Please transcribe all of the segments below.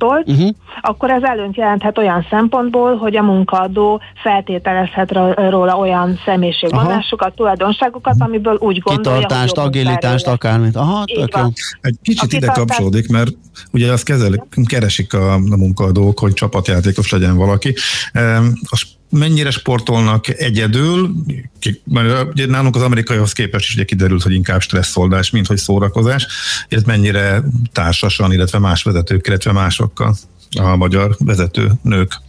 tolt, uh-huh. akkor ez előnyt jelenthet olyan szempontból, hogy a munkaadó feltételezhet róla olyan személyiségvonásokat, tulajdonságokat, amiből úgy gondolja, Kitartást, hogy agilitást, akármit. Aha, tök jó. Egy kicsit ide kapcsolódik, mert ugye azt kezel, keresik a, a munkaadók, hogy csapatjátékos legyen valaki. A mennyire sportolnak egyedül, mert nálunk az amerikaihoz képest is ugye kiderült, hogy inkább stresszoldás, mint hogy szórakozás, illetve mennyire társasan, illetve más vezetők, illetve másokkal? A magyar vezető nők.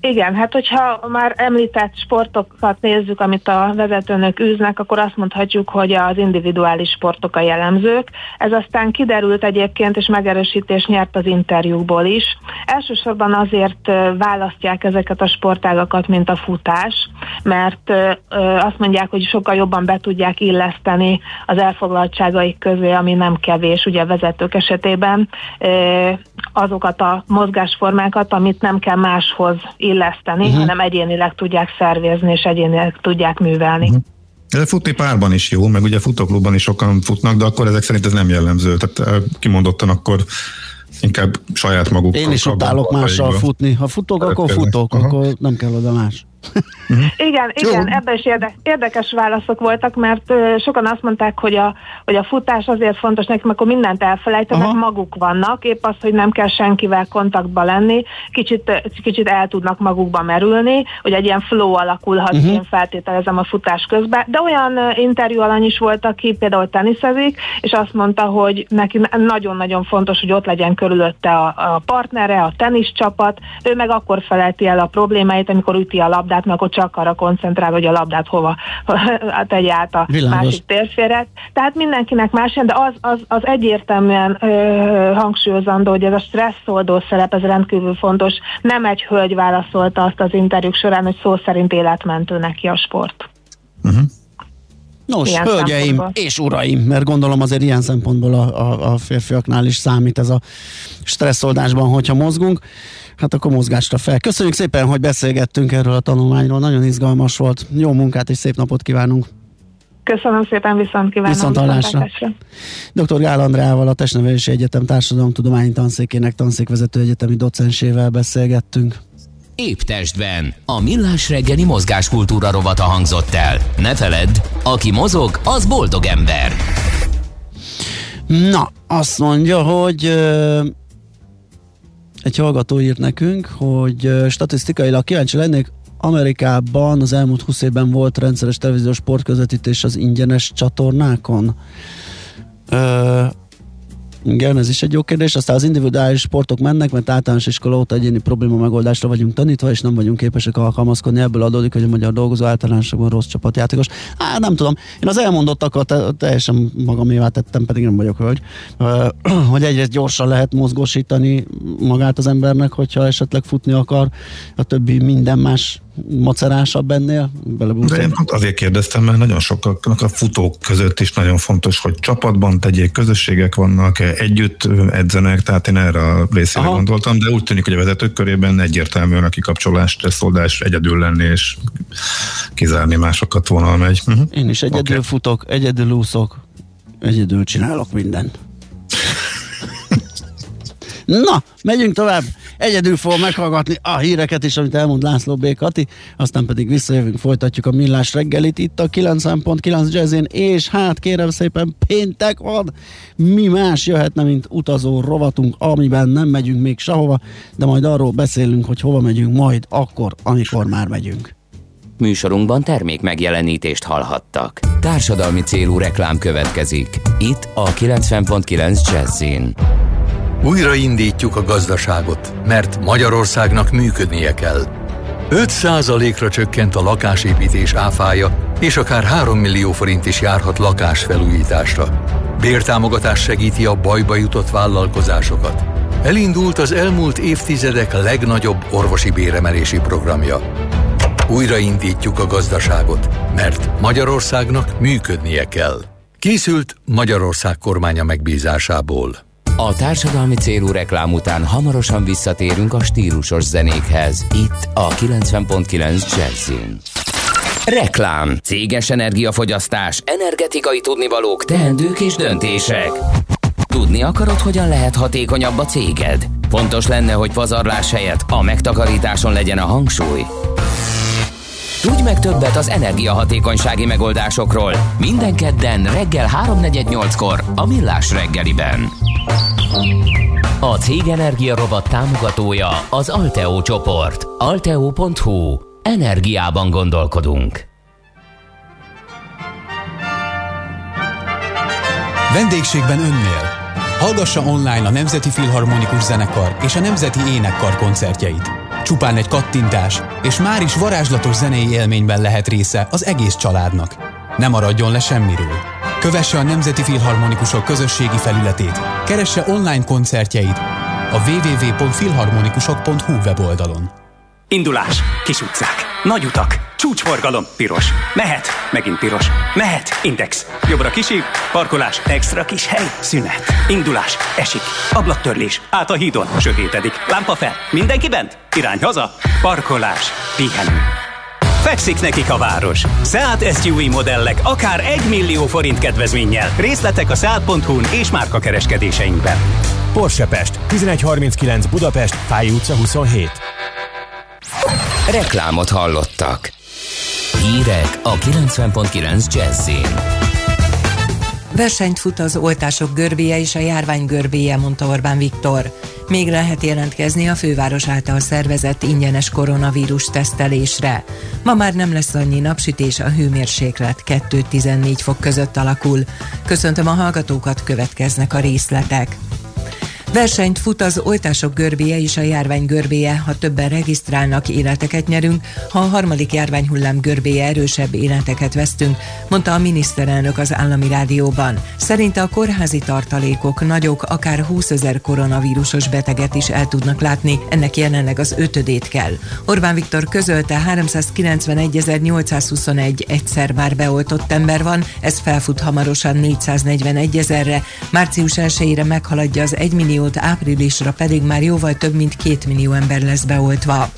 Igen, hát hogyha már említett sportokat nézzük, amit a vezetőnök űznek, akkor azt mondhatjuk, hogy az individuális sportok a jellemzők. Ez aztán kiderült egyébként, és megerősítés nyert az interjúkból is. Elsősorban azért választják ezeket a sportágakat, mint a futás, mert azt mondják, hogy sokkal jobban be tudják illeszteni az elfoglaltságaik közé, ami nem kevés, ugye a vezetők esetében, azokat a mozgásformákat, amit nem kell máshoz illeszteni, uh-huh. hanem egyénileg tudják szervezni, és egyénileg tudják művelni. Uh-huh. Ez futni párban is jó, meg ugye futóklubban is sokan futnak, de akkor ezek szerint ez nem jellemző. Tehát kimondottan akkor inkább saját maguk. Én is utálok mással futni. Ha futok, akkor futok, Aha. akkor nem kell oda más. Igen, igen, ebben is érde, érdekes válaszok voltak, mert uh, sokan azt mondták, hogy a, hogy a futás azért fontos nekik, mert akkor mindent elfelejtenek, Aha. maguk vannak, épp az, hogy nem kell senkivel kontaktba lenni, kicsit, kicsit el tudnak magukba merülni, hogy egy ilyen flow alakulhat, uh-huh. én feltételezem a futás közben, de olyan uh, interjú alany is volt, aki például teniszezik, és azt mondta, hogy neki nagyon-nagyon fontos, hogy ott legyen körülötte a, a partnere, a teniszcsapat, ő meg akkor felejti el a problémáit, amikor üti a labdát, mert akkor csak arra koncentrál, hogy a labdát hova tegye át a Világos. másik térféret. Tehát mindenkinek más, de az, az, az egyértelműen ö, hangsúlyozandó, hogy ez a stresszoldó szerep, ez rendkívül fontos. Nem egy hölgy válaszolta azt az interjúk során, hogy szó szerint életmentő neki a sport. Uh-huh. Nos, ilyen hölgyeim és uraim, mert gondolom azért ilyen szempontból a, a, a férfiaknál is számít ez a stresszoldásban, hogyha mozgunk. Hát akkor mozgásra fel. Köszönjük szépen, hogy beszélgettünk erről a tanulmányról, nagyon izgalmas volt. Jó munkát és szép napot kívánunk! Köszönöm szépen, viszont kívánom. Viszont hallásra. Dr. Gál Andrával, a Testnevelési Egyetem Társadalomtudományi Tanszékének tanszékvezető egyetemi docensével beszélgettünk. Épp testben. A millás reggeli mozgáskultúra rovata hangzott el. Ne feledd, aki mozog, az boldog ember. Na, azt mondja, hogy egy hallgató írt nekünk, hogy statisztikailag kíváncsi lennék, Amerikában az elmúlt 20 évben volt rendszeres televíziós sportközvetítés az ingyenes csatornákon. Ö, igen, ez is egy jó kérdés. Aztán az individuális sportok mennek, mert általános iskola óta egyéni probléma megoldásra vagyunk tanítva, és nem vagyunk képesek alkalmazkodni. Ebből adódik, hogy a magyar dolgozó általánosokban rossz csapatjátékos. Á, nem tudom. Én az elmondottakat teljesen magamévá tettem, pedig nem vagyok hölgy, hogy egyrészt gyorsan lehet mozgósítani magát az embernek, hogyha esetleg futni akar, a többi minden más macerásabb ennél? De én azért kérdeztem, mert nagyon sokaknak a futók között is nagyon fontos, hogy csapatban tegyék, közösségek vannak, együtt edzenek, tehát én erre a részére Aha. gondoltam, de úgy tűnik, hogy a vezetők körében egyértelműen a kikapcsolás, stresszoldás, egyedül lenni és kizárni másokat vonal megy. Uh-huh. Én is egyedül okay. futok, egyedül úszok, egyedül csinálok mindent. Na, megyünk tovább. Egyedül fogom meghallgatni a híreket is, amit elmond László B. Kati, aztán pedig visszajövünk, folytatjuk a millás reggelit itt a 90.9 jazzin, és hát kérem szépen péntek van, mi más jöhetne, mint utazó rovatunk, amiben nem megyünk még sehova, de majd arról beszélünk, hogy hova megyünk majd akkor, amikor már megyünk. Műsorunkban termék megjelenítést hallhattak. Társadalmi célú reklám következik. Itt a 90.9 Jazzin. Újraindítjuk a gazdaságot, mert Magyarországnak működnie kell. 5%-ra csökkent a lakásépítés áfája, és akár 3 millió forint is járhat lakásfelújításra. Bértámogatás segíti a bajba jutott vállalkozásokat. Elindult az elmúlt évtizedek legnagyobb orvosi béremelési programja. Újraindítjuk a gazdaságot, mert Magyarországnak működnie kell. Készült Magyarország kormánya megbízásából. A társadalmi célú reklám után hamarosan visszatérünk a stílusos zenékhez. Itt a 90.9 Jazzin. Reklám, céges energiafogyasztás, energetikai tudnivalók, teendők és döntések. Tudni akarod, hogyan lehet hatékonyabb a céged? Fontos lenne, hogy pazarlás helyett a megtakarításon legyen a hangsúly. Tudj meg többet az energiahatékonysági megoldásokról minden kedden reggel 3.48-kor a Millás reggeliben. A Cég Energia Robot támogatója az Alteo csoport. Alteo.hu. Energiában gondolkodunk. Vendégségben önnél. Hallgassa online a Nemzeti Filharmonikus Zenekar és a Nemzeti Énekkar koncertjeit. Csupán egy kattintás, és már is varázslatos zenei élményben lehet része az egész családnak. Ne maradjon le semmiről. Kövesse a Nemzeti Filharmonikusok közösségi felületét, keresse online koncertjeit a www.filharmonikusok.hu weboldalon. Indulás, kis utcák, nagy utak, csúcsforgalom, piros. Mehet, megint piros. Mehet, index. Jobbra kisív, parkolás, extra kis hely, szünet. Indulás, esik, ablaktörlés, át a hídon, sötétedik, lámpa fel, mindenki bent, irány haza, parkolás, pihenő. Fekszik nekik a város. Seat SUV modellek akár 1 millió forint kedvezménnyel. Részletek a Seat.hu-n és márkakereskedéseinkben. Porsche Pest, 1139 Budapest, Fáj utca 27. Reklámot hallottak. Hírek a 90.9 Jazzin. Versenyt fut az oltások görbéje és a járvány görbéje, mondta Orbán Viktor. Még lehet jelentkezni a főváros által szervezett ingyenes koronavírus tesztelésre. Ma már nem lesz annyi napsütés, a hőmérséklet 2-14 fok között alakul. Köszöntöm a hallgatókat, következnek a részletek. Versenyt fut az oltások görbéje és a járvány görbéje, ha többen regisztrálnak, életeket nyerünk, ha a harmadik járványhullám görbéje erősebb életeket vesztünk, mondta a miniszterelnök az állami rádióban. Szerinte a kórházi tartalékok nagyok, akár 20 ezer koronavírusos beteget is el tudnak látni, ennek jelenleg az ötödét kell. Orbán Viktor közölte 391.821 egyszer már beoltott ember van, ez felfut hamarosan 441 ezerre, március 1-ére meghaladja az 1 millió milliót, áprilisra pedig már jóval több mint két millió ember lesz beoltva.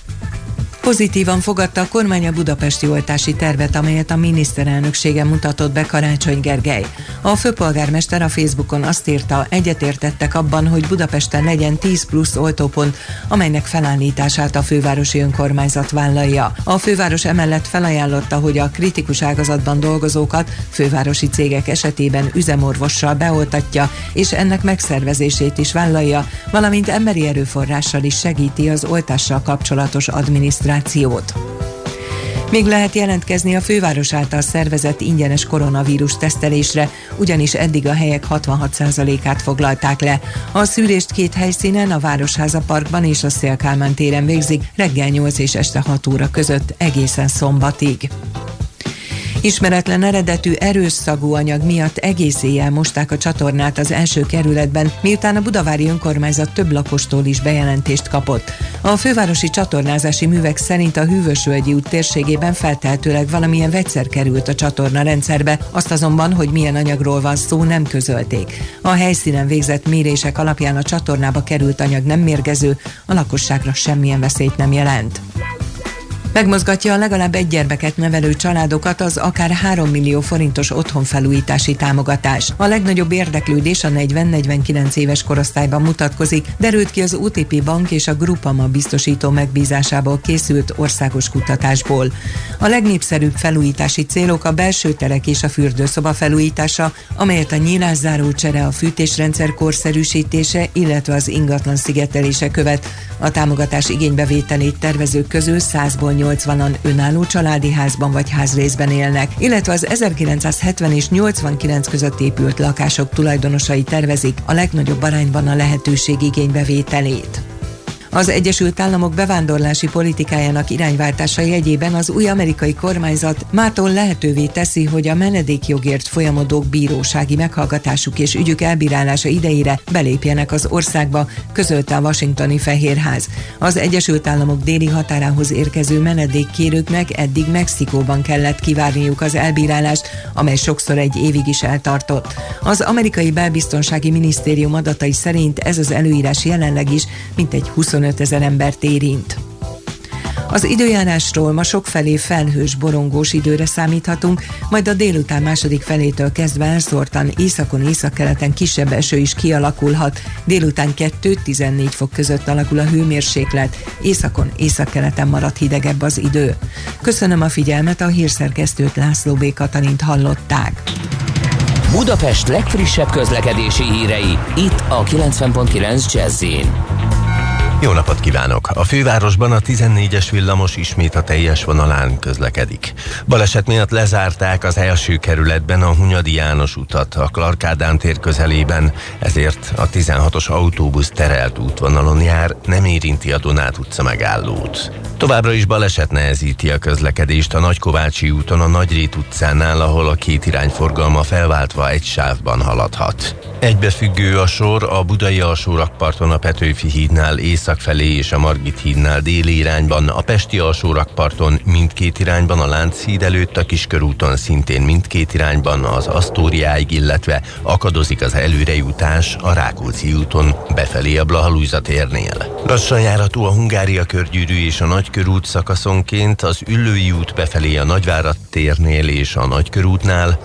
Pozitívan fogadta a kormány a budapesti oltási tervet, amelyet a miniszterelnöksége mutatott be Karácsony Gergely. A főpolgármester a Facebookon azt írta, egyetértettek abban, hogy Budapesten legyen 10 plusz oltópont, amelynek felállítását a fővárosi önkormányzat vállalja. A főváros emellett felajánlotta, hogy a kritikus ágazatban dolgozókat fővárosi cégek esetében üzemorvossal beoltatja, és ennek megszervezését is vállalja, valamint emberi erőforrással is segíti az oltással kapcsolatos adminisztrációt adminisztrációt. Még lehet jelentkezni a főváros által szervezett ingyenes koronavírus tesztelésre, ugyanis eddig a helyek 66%-át foglalták le. A szűrést két helyszínen, a Városháza Parkban és a Szélkálmán téren végzik reggel 8 és este 6 óra között egészen szombatig. Ismeretlen eredetű erős szagú anyag miatt egész éjjel mosták a csatornát az első kerületben, miután a budavári önkormányzat több lakostól is bejelentést kapott. A fővárosi csatornázási művek szerint a Hűvösvölgyi út térségében feltehetőleg valamilyen vegyszer került a csatorna rendszerbe, azt azonban, hogy milyen anyagról van szó, nem közölték. A helyszínen végzett mérések alapján a csatornába került anyag nem mérgező, a lakosságra semmilyen veszélyt nem jelent. Megmozgatja a legalább egy gyermeket nevelő családokat az akár 3 millió forintos otthonfelújítási támogatás. A legnagyobb érdeklődés a 40-49 éves korosztályban mutatkozik, derült ki az UTP Bank és a Grupama biztosító megbízásából készült országos kutatásból. A legnépszerűbb felújítási célok a belső terek és a fürdőszoba felújítása, amelyet a nyílászáró csere, a fűtésrendszer korszerűsítése, illetve az ingatlan szigetelése követ. A támogatás igénybevételét tervezők közül 100-ból 80-an önálló családi házban vagy házrészben élnek, illetve az 1970 és 89 között épült lakások tulajdonosai tervezik a legnagyobb arányban a lehetőség igénybevételét. Az Egyesült Államok bevándorlási politikájának irányváltása jegyében az új amerikai kormányzat mától lehetővé teszi, hogy a menedékjogért folyamodók bírósági meghallgatásuk és ügyük elbírálása idejére belépjenek az országba, közölte a Washingtoni Fehérház. Az Egyesült Államok déli határához érkező menedékkérőknek eddig Mexikóban kellett kivárniuk az elbírálást, amely sokszor egy évig is eltartott. Az amerikai belbiztonsági minisztérium adatai szerint ez az előírás jelenleg is mintegy 20 25 ezer embert érint. Az időjárásról ma sokfelé felhős, borongós időre számíthatunk, majd a délután második felétől kezdve elszórtan északon, északkeleten kisebb eső is kialakulhat. Délután 2-14 fok között alakul a hőmérséklet, északon, északkeleten marad hidegebb az idő. Köszönöm a figyelmet, a hírszerkesztőt László B. Katalint hallották. Budapest legfrissebb közlekedési hírei, itt a 90.9 jazz jó napot kívánok! A fővárosban a 14-es villamos ismét a teljes vonalán közlekedik. Baleset miatt lezárták az első kerületben a Hunyadi János utat a Clark Ádám tér közelében, ezért a 16-os autóbusz terelt útvonalon jár, nem érinti a Donát utca megállót. Továbbra is baleset nehezíti a közlekedést a Nagykovácsi úton a Nagyrét utcánál, ahol a két irányforgalma felváltva egy sávban haladhat. Egybefüggő a sor a Budai alsórakparton a Petőfi hídnál észak felé és a Margit hídnál déli irányban, a Pesti alsórakparton mindkét irányban, a Lánchíd előtt, a Kiskörúton szintén mindkét irányban az Asztóriáig, illetve akadozik az előrejutás a Rákóczi úton befelé a Blahalújza térnél. Lassan járható a Hungária körgyűrű és a Nagykörút szakaszonként, az Üllői út befelé a Nagyvárat térnél és a Nagykörútnál,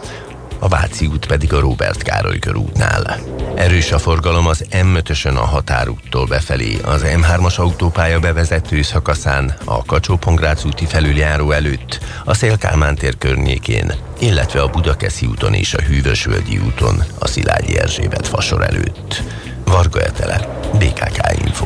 a Váci út pedig a Robert Károly körútnál. Erős a forgalom az M5-ösön a határúttól befelé, az M3-as autópálya bevezető szakaszán, a kacsó úti felüljáró előtt, a Szélkálmán tér környékén, illetve a Budakeszi úton és a Hűvösvölgyi úton, a Szilágyi Erzsébet fasor előtt. Varga Etele, BKK Info.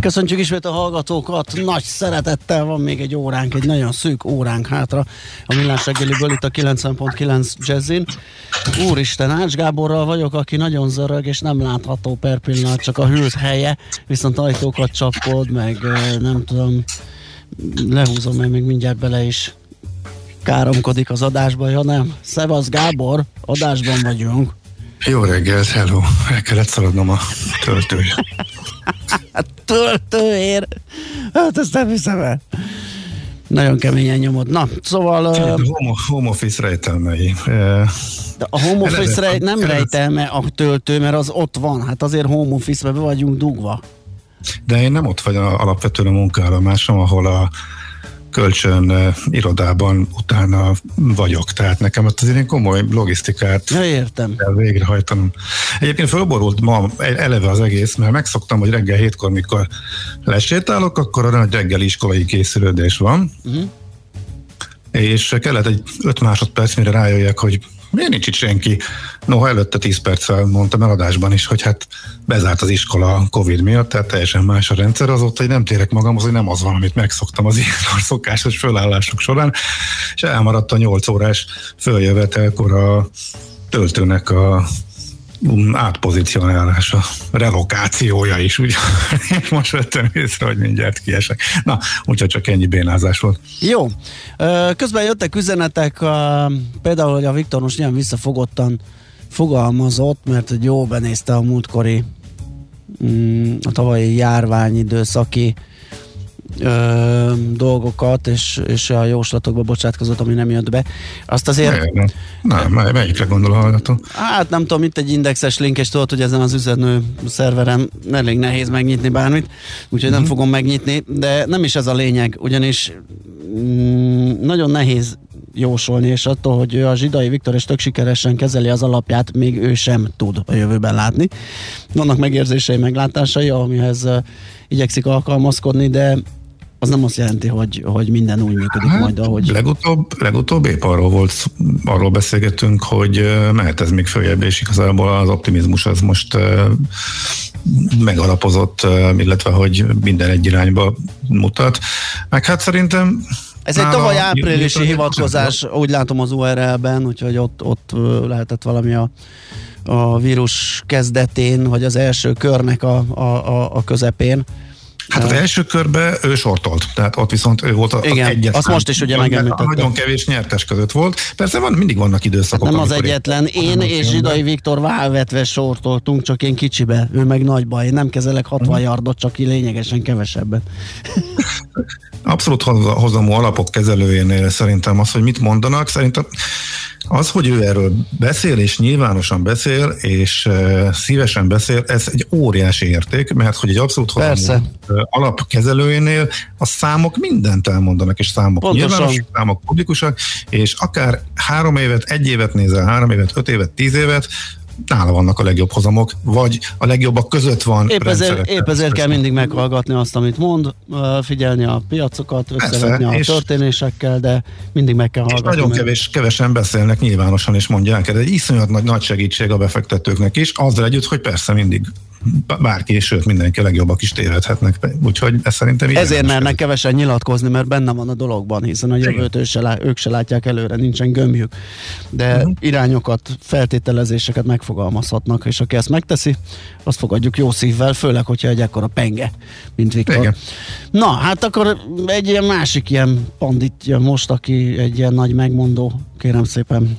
Köszöntjük ismét a hallgatókat, nagy szeretettel van még egy óránk, egy nagyon szűk óránk hátra a Millás reggeliből itt a 90.9 Jazzin. Úristen, Ács Gáborral vagyok, aki nagyon zörög és nem látható per pillanat, csak a hűlt helye, viszont ajtókat csapkod, meg nem tudom, lehúzom, mert még mindjárt bele is káromkodik az adásba, ja nem. Szevasz Gábor, adásban vagyunk. Jó reggelt, hello. El kellett szaladnom a töltőre. Töltőér? Hát ezt nem hiszem el. Nagyon keményen nyomod. Na, szóval... A home, home office rejtelmei. De a home office rej, nem rejtelme a töltő, mert az ott van. Hát azért home office-be vagyunk dugva. De én nem ott vagy alapvetően a munkállomásom, ahol a kölcsön irodában utána vagyok, tehát nekem ott azért komoly logisztikát ja, értem. kell végrehajtanom. Egyébként fölborult ma eleve az egész, mert megszoktam, hogy reggel hétkor, mikor lesétálok, akkor a nagy reggeli iskolai készülődés van, uh-huh. és kellett egy öt másodperc, mire rájöjjek, hogy Miért nincs itt senki? Noha előtte 10 perccel mondtam eladásban is, hogy hát bezárt az iskola a Covid miatt, tehát teljesen más a rendszer. Azóta, hogy nem térek magamhoz, hogy nem az van, amit megszoktam az ilyen szokásos fölállások során, és elmaradt a 8 órás följövetelkor a töltőnek a Átpozícionálása, relokációja is, úgy most vettem észre, hogy mindjárt kiesek. Na, úgyhogy csak ennyi bénázás volt. Jó. Közben jöttek üzenetek, például, hogy a Viktor most ilyen visszafogottan fogalmazott, mert hogy jó benézte a múltkori mm, a tavalyi járványidőszaki ö, dolgokat, és, és a jóslatokba bocsátkozott, ami nem jött be. Azt azért... Nem, nem, melyikre gondol a hallgató? Hát nem tudom, itt egy indexes link, és tudod, hogy ezen az üzenő szerveren elég nehéz megnyitni bármit, úgyhogy uh-huh. nem mhm. fogom megnyitni, de nem is ez a lényeg, ugyanis mm, nagyon nehéz jósolni, és attól, hogy a zsidai Viktor és tök sikeresen kezeli az alapját, még ő sem tud a jövőben látni. Vannak megérzései, meglátásai, amihez uh, igyekszik alkalmazkodni, de az nem azt jelenti, hogy, hogy minden úgy működik hát, majd, ahogy... Legutóbb, legutóbb épp arról volt, arról beszélgetünk, hogy mehet ez még följebb, és igazából az optimizmus az most megalapozott, illetve hogy minden egy irányba mutat. Meg hát szerintem ez egy tavaly áprilisi hivatkozás, úgy látom az URL-ben, úgyhogy ott, ott lehetett valami a, a vírus kezdetén, vagy az első körnek a, a, a közepén. Hát az első körben ő sortolt, tehát ott viszont ő volt az Igen, egyetlen. azt most is ugye megemlítette. Nagyon kevés nyertes között volt. Persze van, mindig vannak időszakok. Hát nem az egyetlen. Én, én és Zsidai Viktor válvetve sortoltunk, csak én kicsibe, ő meg nagyba. Én nem kezelek 60 uh-huh. yardot, csak ki lényegesen kevesebbet. Abszolút hozamú alapok kezelőjénél szerintem az, hogy mit mondanak, szerintem az, hogy ő erről beszél, és nyilvánosan beszél, és uh, szívesen beszél, ez egy óriási érték, mert hogy egy abszolút Persze. alapkezelőjénél a számok mindent elmondanak, és számok Pontosan. nyilvánosak, számok publikusak, és akár három évet, egy évet nézel, három évet, öt évet, tíz évet, nála vannak a legjobb hozamok, vagy a legjobbak között van. Épp ezért, épp ezért kell mindig meghallgatni azt, amit mond, figyelni a piacokat, összevetni a történésekkel, de mindig meg kell hallgatni. És nagyon kevés, kevesen beszélnek nyilvánosan, és mondják, ez egy iszonyat nagy, nagy segítség a befektetőknek is, azzal együtt, hogy persze mindig bárki, sőt mindenki a legjobbak is tévedhetnek. Úgyhogy ez szerintem Ezért mernek kevesen nyilatkozni, mert benne van a dologban, hiszen a jövőt ők se, ők se látják előre, nincsen gömbjük. De uh-huh. irányokat, feltételezéseket megfogalmazhatnak, és aki ezt megteszi, azt fogadjuk jó szívvel, főleg, hogyha egy ekkora penge, mint Viktor. Igen. Na, hát akkor egy ilyen másik ilyen pandit most, aki egy ilyen nagy megmondó, kérem szépen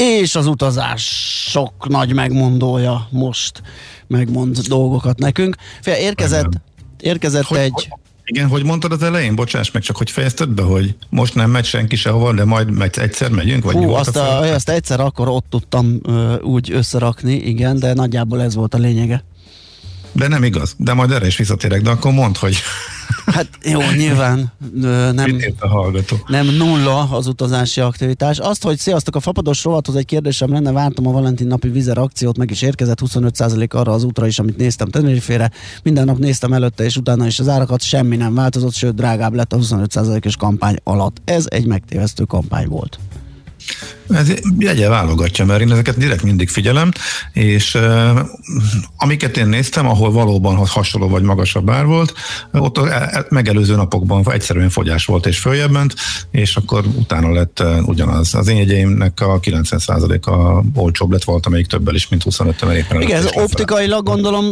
És az utazások nagy megmondója most megmond dolgokat nekünk. Fél, érkezett, érkezett hogy, egy... Igen, hogy mondtad az elején? Bocsáss meg, csak hogy fejezted be, hogy most nem megy senki sehova, de majd megy, egyszer megyünk? Vagy Hú, azt, a azt egyszer akkor ott tudtam ö, úgy összerakni, igen, de nagyjából ez volt a lényege. De nem igaz. De majd erre is visszatérek, de akkor mondd, hogy Hát jó, nyilván nem, a nem nulla az utazási aktivitás. Azt, hogy sziasztok, a fapados rovathoz egy kérdésem lenne, vártam a Valentin napi vizer akciót, meg is érkezett 25% arra az útra is, amit néztem Tenerifére. Minden nap néztem előtte és utána is az árakat, semmi nem változott, sőt drágább lett a 25%-os kampány alatt. Ez egy megtévesztő kampány volt. Ez jegye válogatja, mert én ezeket direkt mindig figyelem, és amiket én néztem, ahol valóban hasonló vagy magasabb ár volt, ott a e, megelőző napokban egyszerűen fogyás volt és följebb ment, és akkor utána lett ugyanaz. Az én jegyeimnek a 90%-a olcsóbb lett volt, amelyik többel is, mint 25 éppen. Igen, ez optikailag gondolom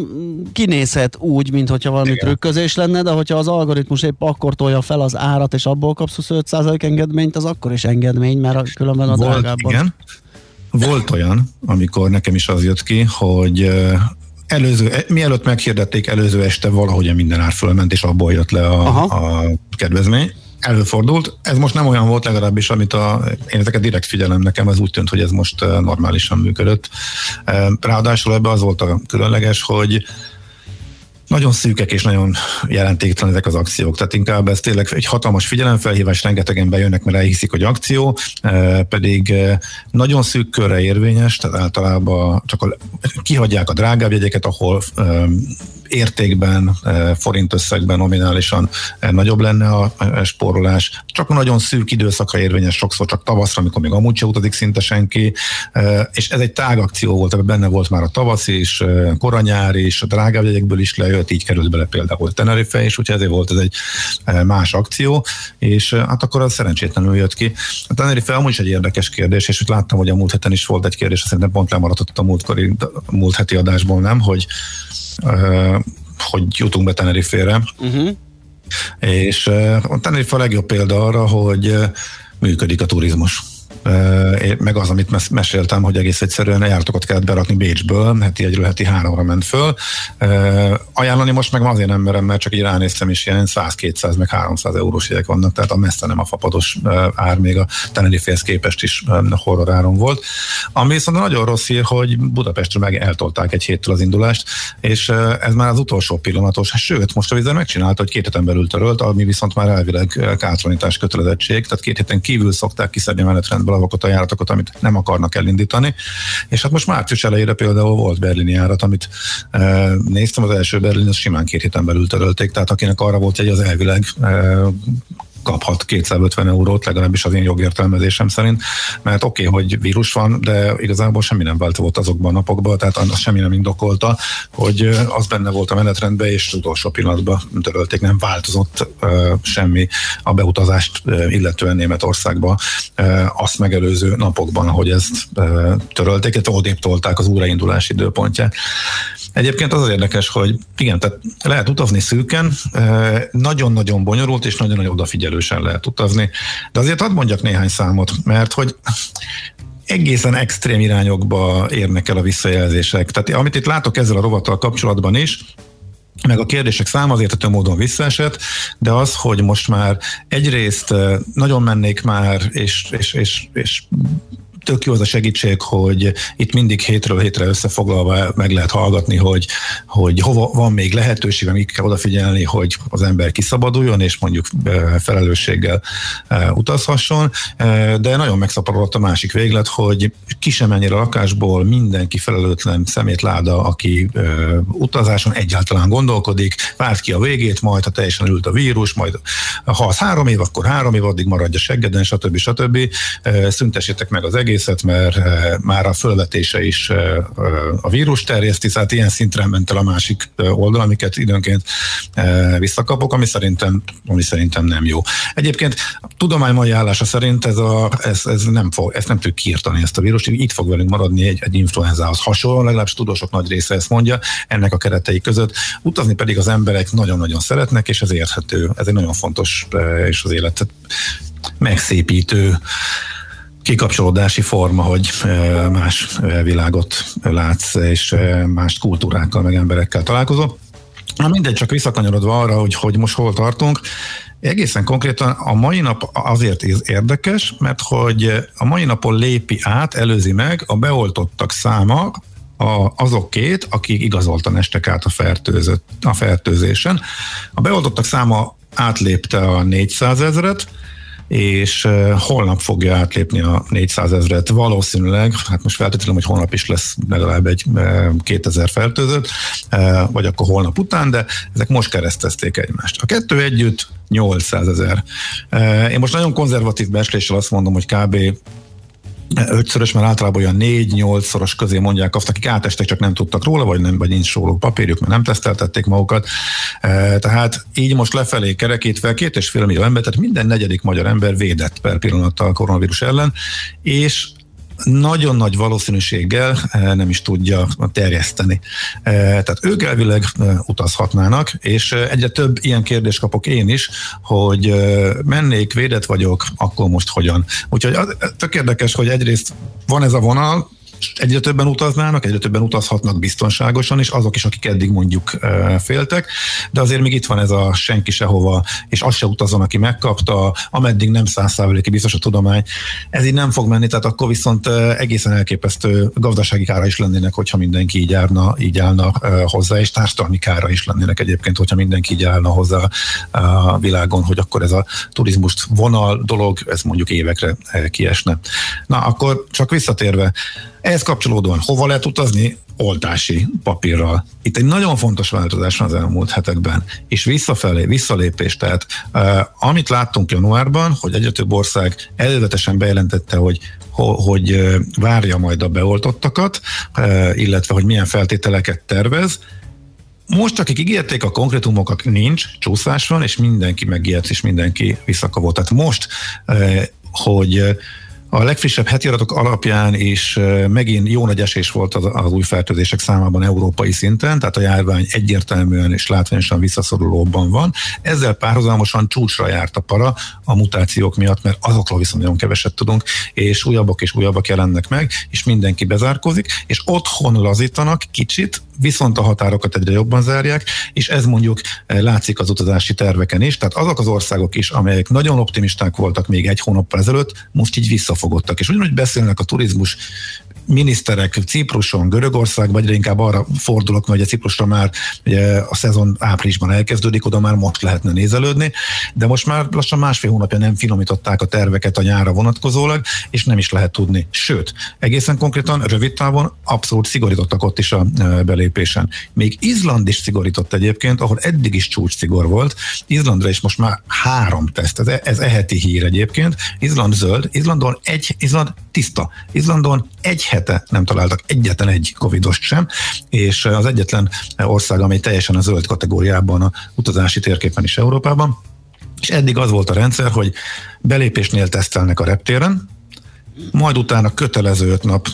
kinézhet úgy, mint hogyha valami Igen. trükközés lenne, de hogyha az algoritmus épp akkor tolja fel az árat, és abból kapsz 25% engedményt, az akkor is engedmény, mert különben a volt, drágábban. Igen. Volt olyan, amikor nekem is az jött ki, hogy előző, e, mielőtt meghirdették, előző este valahogy minden ár fölment, és abból jött le a, a kedvezmény. Előfordult. Ez most nem olyan volt legalábbis, amit a, én ezeket direkt figyelem nekem, ez úgy tűnt, hogy ez most normálisan működött. Ráadásul ebbe az volt a különleges, hogy nagyon szűkek és nagyon jelentéktelen ezek az akciók. Tehát inkább ez tényleg egy hatalmas figyelemfelhívás, rengetegen bejönnek, mert elhiszik, hogy akció, eh, pedig eh, nagyon szűk körre érvényes, tehát általában csak a, kihagyják a drágább jegyeket, ahol eh, értékben, eh, forint összegben nominálisan eh, nagyobb lenne a spórolás. Csak nagyon szűk időszakra érvényes, sokszor csak tavaszra, amikor még amúgy se utazik szinte senki, eh, és ez egy tág akció volt, ebben benne volt már a tavasz is, koranyár is, a drágább jegyekből is lejött, így került bele például Tenerife is, úgyhogy ezért volt ez egy más akció, és hát akkor az szerencsétlenül jött ki. A Tenerife amúgy is egy érdekes kérdés, és úgy láttam, hogy a múlt héten is volt egy kérdés, szerintem pont lemaradott a múltkori, múlt heti adásból, nem, hogy hogy jutunk be Tenerife-re. Uh-huh. És a Tenerife a legjobb példa arra, hogy működik a turizmus meg az, amit meséltem, hogy egész egyszerűen járatokat kellett berakni Bécsből, heti egyről heti háromra ment föl. Ajánlani most meg azért nem merem, mert csak így ránéztem, is ilyen 100-200 meg 300 eurós jegyek vannak, tehát a messze nem a fapados ár, még a Tenerifehez képest is horror áron volt. Ami viszont nagyon rossz hír, hogy Budapestre meg eltolták egy héttel az indulást, és ez már az utolsó pillanatos. Sőt, most a vízer megcsinálta, hogy két héten belül törölt, ami viszont már elvileg kátlanítás kötelezettség, tehát két héten kívül szokták kiszedni a menetrendből azokat a járatokat, amit nem akarnak elindítani. És hát most március elejére például volt berlini járat, amit e, néztem, az első Berlin, az simán két héten belül törölték, tehát akinek arra volt egy az elvileg e, kaphat 250 eurót, legalábbis az én jogértelmezésem szerint, mert oké, okay, hogy vírus van, de igazából semmi nem változott azokban a napokban, tehát az semmi nem indokolta, hogy az benne volt a menetrendben, és utolsó pillanatban törölték, nem változott semmi a beutazást illetően Németországba azt megelőző napokban, ahogy ezt törölték, illetve odébb tolták az újraindulási időpontját. Egyébként az az érdekes, hogy igen, tehát lehet utazni szűken, nagyon-nagyon bonyolult és nagyon-nagyon odafigyelősen lehet utazni, de azért hadd mondjak néhány számot, mert hogy egészen extrém irányokba érnek el a visszajelzések. Tehát amit itt látok ezzel a rovattal kapcsolatban is, meg a kérdések száma az értető módon visszaesett, de az, hogy most már egyrészt nagyon mennék már, és, és, és, és tök jó az a segítség, hogy itt mindig hétről hétre összefoglalva meg lehet hallgatni, hogy, hogy hova van még lehetőség, amik kell odafigyelni, hogy az ember kiszabaduljon, és mondjuk felelősséggel utazhasson, de nagyon megszaporodott a másik véglet, hogy ki sem mennyire a lakásból mindenki felelőtlen szemétláda, aki utazáson egyáltalán gondolkodik, várt ki a végét, majd ha teljesen ült a vírus, majd ha az három év, akkor három év, addig maradja seggeden, stb. stb. Szüntessétek meg az egész egészet, mert eh, már a fölvetése is eh, eh, a vírus terjeszti, tehát ilyen szintre ment el a másik oldal, amiket időnként visszakapok, ami szerintem, ami szerintem nem jó. Egyébként a tudomány mai állása szerint ez, a, ez, ez nem fog, ezt nem tudjuk kiirtani ezt a vírust, itt fog velünk maradni egy, egy influenzához hasonlóan, legalábbis tudósok nagy része ezt mondja, ennek a keretei között. Utazni pedig az emberek nagyon-nagyon szeretnek, és ez érthető. Ez egy nagyon fontos és az életet megszépítő kikapcsolódási forma, hogy más világot látsz, és más kultúrákkal, meg emberekkel találkozol. Na mindegy, csak visszakanyarodva arra, hogy, hogy most hol tartunk, Egészen konkrétan a mai nap azért érdekes, mert hogy a mai napon lépi át, előzi meg a beoltottak száma a, azokét, akik igazoltan estek át a, fertőzött, a fertőzésen. A beoltottak száma átlépte a 400 ezeret, és holnap fogja átlépni a 400 ezeret. Valószínűleg, hát most feltételem, hogy holnap is lesz legalább egy 2000 fertőzött, vagy akkor holnap után, de ezek most keresztezték egymást. A kettő együtt 800 ezer. Én most nagyon konzervatív besléssel azt mondom, hogy kb ötszörös, mert általában olyan négy-nyolc szoros közé mondják azt, akik átestek, csak nem tudtak róla, vagy nem, vagy nincs róluk papírjuk, mert nem teszteltették magukat. E, tehát így most lefelé kerekítve két és fél millió ember, tehát minden negyedik magyar ember védett per pillanattal a koronavírus ellen, és nagyon nagy valószínűséggel eh, nem is tudja terjeszteni. Eh, tehát ők elvileg eh, utazhatnának, és egyre több ilyen kérdést kapok én is, hogy mennék, védett vagyok, akkor most hogyan. Úgyhogy az, tök érdekes, hogy egyrészt van ez a vonal, egyre többen utaznának, egyre többen utazhatnak biztonságosan, és azok is, akik eddig mondjuk féltek, de azért még itt van ez a senki sehova, és az se utazon, aki megkapta, ameddig nem százszázaléki biztos a tudomány. Ez így nem fog menni, tehát akkor viszont egészen elképesztő gazdasági kára is lennének, hogyha mindenki így állna, így állna hozzá, és társadalmi kára is lennének egyébként, hogyha mindenki így állna hozzá a világon, hogy akkor ez a turizmust vonal dolog, ez mondjuk évekre kiesne. Na, akkor csak visszatérve, ehhez kapcsolódóan hova lehet utazni? Oltási papírral. Itt egy nagyon fontos változás van az elmúlt hetekben, és visszafelé, visszalépés. Tehát uh, amit láttunk januárban, hogy egyre több ország előzetesen bejelentette, hogy hogy várja majd a beoltottakat, illetve hogy milyen feltételeket tervez, most, akik ígérték a konkrétumokat, nincs, csúszás van, és mindenki megijedt, és mindenki visszakavott. Tehát most, hogy a legfrissebb heti adatok alapján is megint jó nagy esés volt az, az új fertőzések számában európai szinten, tehát a járvány egyértelműen és látványosan visszaszorulóban van. Ezzel párhuzamosan csúcsra járt a para a mutációk miatt, mert azokról viszont nagyon keveset tudunk, és újabbak és újabbak jelennek meg, és mindenki bezárkozik, és otthon lazítanak kicsit, viszont a határokat egyre jobban zárják, és ez mondjuk eh, látszik az utazási terveken is. Tehát azok az országok is, amelyek nagyon optimisták voltak még egy hónappal ezelőtt, most így visszafogottak. És ugyanúgy beszélnek a turizmus miniszterek Cipruson, Görögország, vagy inkább arra fordulok, hogy a Ciprusra már ugye, a szezon áprilisban elkezdődik, oda már most lehetne nézelődni, de most már lassan másfél hónapja nem finomították a terveket a nyára vonatkozólag, és nem is lehet tudni. Sőt, egészen konkrétan rövid távon abszolút szigorítottak ott is a e, belépésen. Még Izland is szigorított egyébként, ahol eddig is csúcs szigor volt. Izlandra is most már három teszt, ez, ez eheti hír egyébként. Izland zöld, Izlandon egy, Izland tiszta. Izlandon egy hete nem találtak egyetlen egy covidost sem, és az egyetlen ország, amely teljesen a zöld kategóriában a utazási térképen is Európában. És eddig az volt a rendszer, hogy belépésnél tesztelnek a reptéren, majd utána kötelező öt nap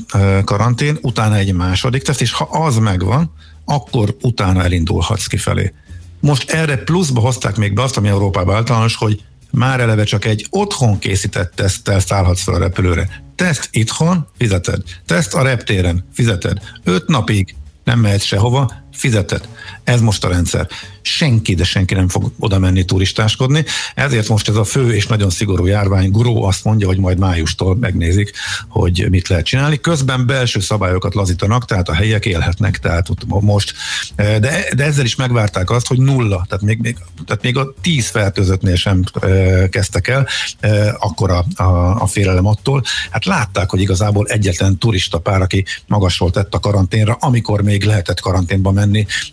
karantén, utána egy második teszt, és ha az megvan, akkor utána elindulhatsz kifelé. Most erre pluszba hozták még be azt, ami Európában általános, hogy már eleve csak egy otthon készített teszttel szállhatsz fel a repülőre. Teszt itthon, fizeted. Teszt a reptéren, fizeted. Öt napig nem mehetsz sehova, fizeted. Ez most a rendszer senki, de senki nem fog oda menni turistáskodni. Ezért most ez a fő és nagyon szigorú járvány gurú azt mondja, hogy majd májustól megnézik, hogy mit lehet csinálni. Közben belső szabályokat lazítanak, tehát a helyiek élhetnek, tehát most. De, de ezzel is megvárták azt, hogy nulla, tehát még, még, tehát még a tíz fertőzöttnél sem e, kezdtek el, e, akkor a, a, a félelem attól. Hát látták, hogy igazából egyetlen turista pár, aki magasról tett a karanténra, amikor még lehetett karanténba menni,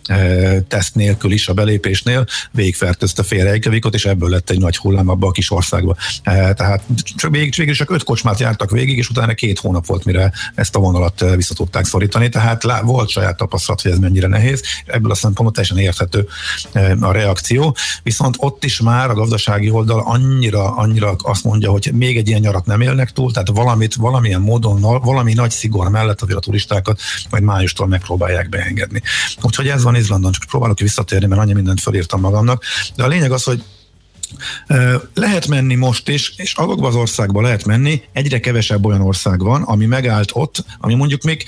e, teszt nélkül is a belépésnél végigfertőzte fél Reykjavikot, és ebből lett egy nagy hullám abba a kis országba. E, tehát csak végig, végig csak öt kocsmát jártak végig, és utána két hónap volt, mire ezt a vonalat e, vissza tudták szorítani. Tehát lá, volt saját tapasztalat, hogy ez mennyire nehéz. Ebből a szempontból teljesen érthető a reakció. Viszont ott is már a gazdasági oldal annyira, annyira azt mondja, hogy még egy ilyen nyarat nem élnek túl, tehát valamit, valamilyen módon, valami nagy szigor mellett azért a turistákat majd májustól megpróbálják beengedni. Úgyhogy ez van Izlandon, csak próbálok visszatérni, mert annyi mindent felírtam magamnak. De a lényeg az, hogy lehet menni most is, és azokban az országban lehet menni, egyre kevesebb olyan ország van, ami megállt ott, ami mondjuk még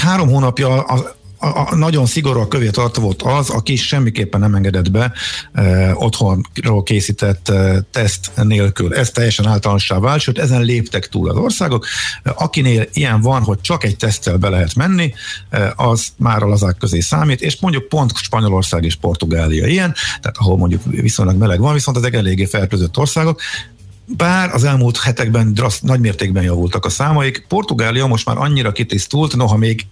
három hónapja az, a, a nagyon szigorú a kövé tartó volt az, aki semmiképpen nem engedett be e, otthonról készített e, teszt nélkül. Ez teljesen általánossá vált, sőt ezen léptek túl az országok. Akinél ilyen van, hogy csak egy teszttel be lehet menni, e, az már a lazák közé számít, és mondjuk pont Spanyolország és Portugália ilyen, tehát ahol mondjuk viszonylag meleg van, viszont ezek eléggé fertőzött országok, bár az elmúlt hetekben drassz, nagy mértékben javultak a számaik, Portugália most már annyira kitisztult, noha még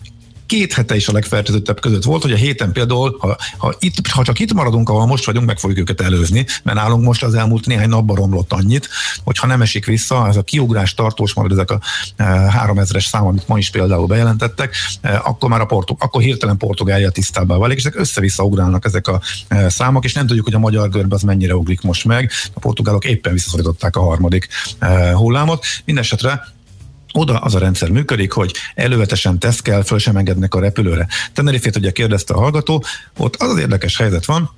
két hete is a legfertőzöttebb között volt, hogy a héten például, ha, ha, itt, ha csak itt maradunk, ahol most vagyunk, meg fogjuk őket előzni, mert nálunk most az elmúlt néhány napban romlott annyit, hogy ha nem esik vissza, ez a kiugrás tartós marad, ezek a e, 3000-es szám, amit ma is például bejelentettek, e, akkor már a Portug, akkor hirtelen Portugália tisztábbá válik, és ezek össze-vissza ugrálnak ezek a e, számok, és nem tudjuk, hogy a magyar görbe az mennyire ugrik most meg. A portugálok éppen visszaszorították a harmadik e, hullámot. Mindenesetre oda az a rendszer működik, hogy elővetesen teszt kell, föl sem engednek a repülőre. Tenerifét ugye kérdezte a hallgató, ott az az érdekes helyzet van,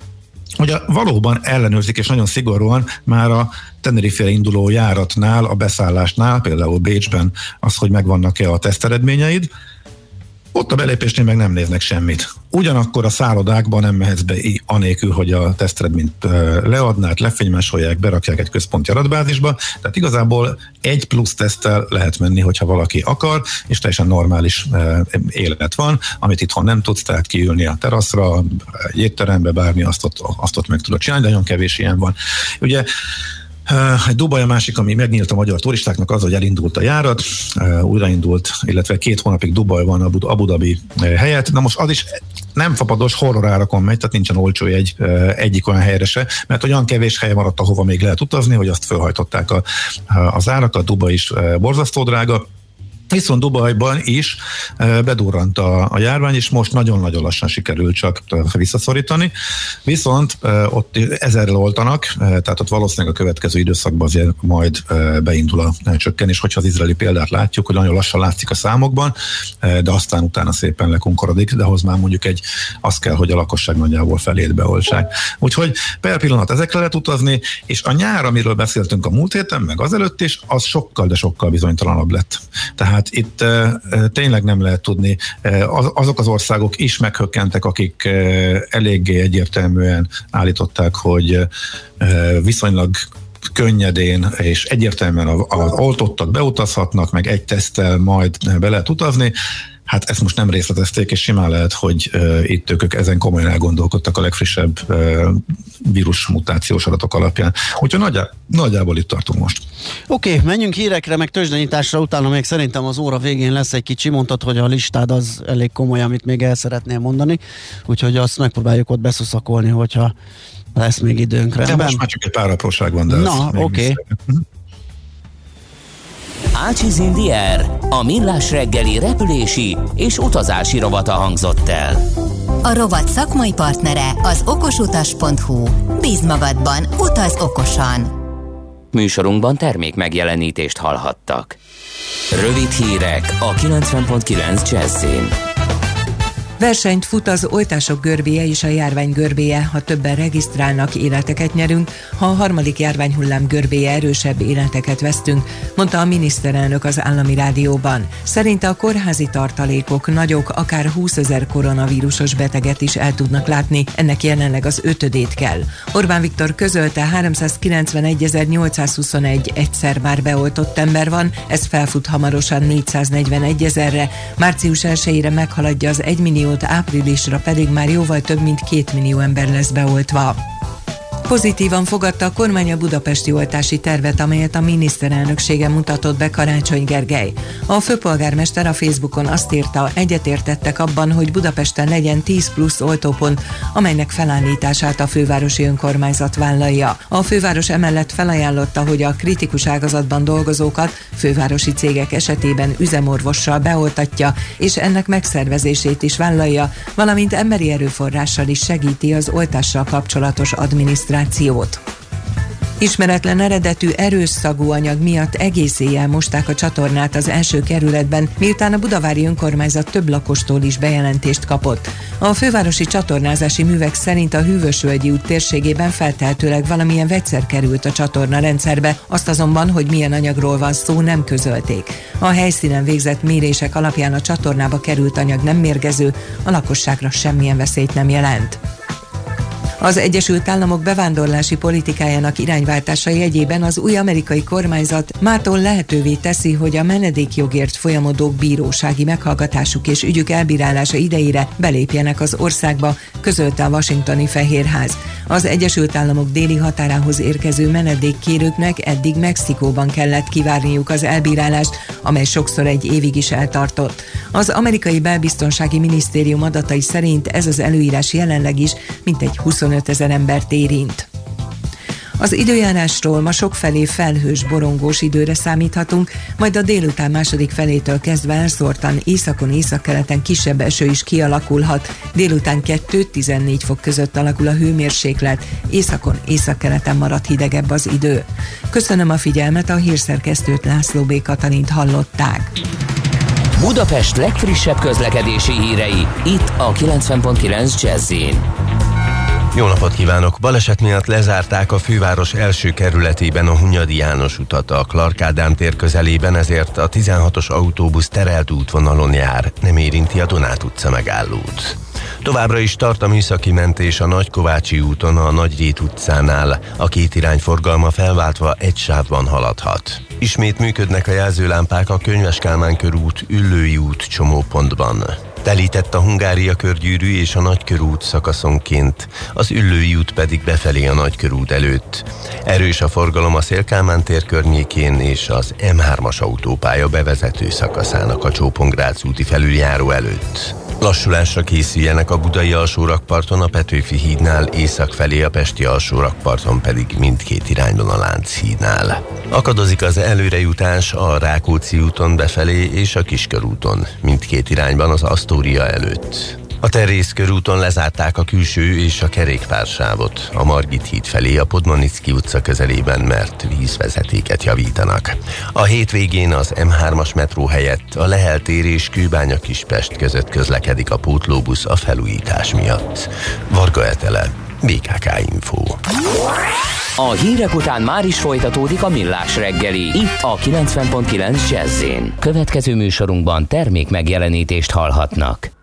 hogy a, valóban ellenőrzik, és nagyon szigorúan már a Tenerife induló járatnál, a beszállásnál, például Bécsben az, hogy megvannak-e a teszteredményeid, ott a belépésnél meg nem néznek semmit. Ugyanakkor a szállodákban nem mehetsz be anélkül, hogy a tesztredményt leadnát, lefénymásolják, berakják egy központi adatbázisba, tehát igazából egy plusz teszttel lehet menni, hogyha valaki akar, és teljesen normális élet van, amit itthon nem tudsz, tehát kiülni a teraszra, egy étterembe, bármi, azt ott, azt ott meg tudod csinálni, de nagyon kevés ilyen van. Ugye Dubaj a másik, ami megnyílt a magyar turistáknak az, hogy elindult a járat, újraindult, illetve két hónapig Dubaj van Abu Dhabi helyett. Na most az is nem fapados horrorárakon megy, tehát nincsen olcsó egy egyik olyan helyre se, mert olyan kevés hely maradt, ahova még lehet utazni, hogy azt felhajtották a, az árakat, Dubaj is borzasztó drága, Viszont Dubajban is bedurrant a, a járvány, és most nagyon-nagyon lassan sikerült csak visszaszorítani. Viszont ott ezerrel oltanak, tehát ott valószínűleg a következő időszakban azért majd beindul a csökkenés, hogyha az izraeli példát látjuk, hogy nagyon lassan látszik a számokban, de aztán utána szépen lekunkorodik, de ahhoz már mondjuk egy, az kell, hogy a lakosság nagyjából felét beoltsák. Úgyhogy per pillanat ezekre lehet utazni, és a nyár, amiről beszéltünk a múlt héten, meg azelőtt is, az sokkal, de sokkal bizonytalanabb lett. Tehát tehát itt tényleg nem lehet tudni. azok az országok is meghökkentek, akik eléggé egyértelműen állították, hogy viszonylag könnyedén és egyértelműen az oltottak beutazhatnak, meg egy teszttel majd be lehet utazni. Hát ezt most nem részletezték, és simán lehet, hogy itt ők, ők ezen komolyan elgondolkodtak a legfrissebb vírus mutációs adatok alapján. Úgyhogy nagyjá, nagyjából itt tartunk most. Oké, okay, menjünk hírekre, meg tőzsdenyításra, utána még szerintem az óra végén lesz egy kicsi, mondtad, hogy a listád az elég komoly, amit még el szeretnél mondani, úgyhogy azt megpróbáljuk ott beszuszakolni, hogyha lesz még időnk. De most már csak egy pár apróság van, de Na, oké. Okay. Ácsiz Indier, a millás reggeli repülési és utazási rovata hangzott el. A rovat szakmai partnere az okosutas.hu. Bíz magadban, utaz okosan! Műsorunkban termék megjelenítést hallhattak. Rövid hírek a 90.9 Jazzin. Versenyt fut az oltások görbéje és a járvány görbéje. Ha többen regisztrálnak, életeket nyerünk, ha a harmadik járványhullám görbéje erősebb életeket vesztünk, mondta a miniszterelnök az állami rádióban. Szerinte a kórházi tartalékok nagyok, akár 20 ezer koronavírusos beteget is el tudnak látni, ennek jelenleg az ötödét kell. Orbán Viktor közölte 391.821 egyszer már beoltott ember van, ez felfut hamarosan 441 ezerre, március 1-ére meghaladja az 1 millió milliót, áprilisra pedig már jóval több mint két millió ember lesz beoltva. Pozitívan fogadta a kormány a budapesti oltási tervet, amelyet a miniszterelnöksége mutatott be Karácsony Gergely. A főpolgármester a Facebookon azt írta, egyetértettek abban, hogy Budapesten legyen 10 plusz oltópont, amelynek felállítását a fővárosi önkormányzat vállalja. A főváros emellett felajánlotta, hogy a kritikus ágazatban dolgozókat fővárosi cégek esetében üzemorvossal beoltatja, és ennek megszervezését is vállalja, valamint emberi erőforrással is segíti az oltással kapcsolatos adminisztrációt adminisztrációt. Ismeretlen eredetű erős szagú anyag miatt egész éjjel mosták a csatornát az első kerületben, miután a budavári önkormányzat több lakostól is bejelentést kapott. A fővárosi csatornázási művek szerint a Hűvösvölgyi út térségében feltehetőleg valamilyen vegyszer került a csatorna rendszerbe, azt azonban, hogy milyen anyagról van szó, nem közölték. A helyszínen végzett mérések alapján a csatornába került anyag nem mérgező, a lakosságra semmilyen veszélyt nem jelent. Az Egyesült Államok bevándorlási politikájának irányváltása jegyében az új amerikai kormányzat mától lehetővé teszi, hogy a menedékjogért folyamodók bírósági meghallgatásuk és ügyük elbírálása idejére belépjenek az országba, közölte a Washingtoni Fehérház. Az Egyesült Államok déli határához érkező menedékkérőknek eddig Mexikóban kellett kivárniuk az elbírálást, amely sokszor egy évig is eltartott. Az amerikai belbiztonsági minisztérium adatai szerint ez az előírás jelenleg is mintegy 25 ezer embert érint. Az időjárásról ma sokfelé felhős, borongós időre számíthatunk, majd a délután második felétől kezdve elszórtan északon, északkeleten kisebb eső is kialakulhat. Délután 2-14 fok között alakul a hőmérséklet, északon, északkeleten marad hidegebb az idő. Köszönöm a figyelmet, a hírszerkesztőt László B. Katalint hallották. Budapest legfrissebb közlekedési hírei, itt a 90.9 jazz jó napot kívánok! Baleset miatt lezárták a főváros első kerületében a Hunyadi János utat a Clark Ádám tér közelében, ezért a 16-os autóbusz terelt útvonalon jár, nem érinti a Donát utca megállót. Továbbra is tart a műszaki mentés a Nagykovácsi úton a Nagyrét utcánál, a két irány forgalma felváltva egy sávban haladhat. Ismét működnek a jelzőlámpák a Könyves Kálmán körút, Üllői út csomópontban. Telített a Hungária körgyűrű és a Nagykörút szakaszonként, az Üllői út pedig befelé a Nagykörút előtt. Erős a forgalom a Szélkámán tér környékén és az M3-as autópálya bevezető szakaszának a Csópongrác úti felüljáró előtt. Lassulásra készüljenek a budai alsórakparton, a Petőfi hídnál, észak felé a pesti alsórakparton pedig mindkét irányban a Lánchídnál. Akadozik az előrejutás a Rákóczi úton befelé és a Kiskörúton, mindkét irányban az Asztória előtt. A Terész körúton lezárták a külső és a kerékpársávot a Margit híd felé a Podmanicki utca közelében, mert vízvezetéket javítanak. A hétvégén az M3-as metró helyett a Lehel tér és Kőbánya Kispest között közlekedik a pótlóbusz a felújítás miatt. Varga Etele, BKK Info. A hírek után már is folytatódik a millás reggeli. Itt a 90.9 jazz Következő műsorunkban termék megjelenítést hallhatnak.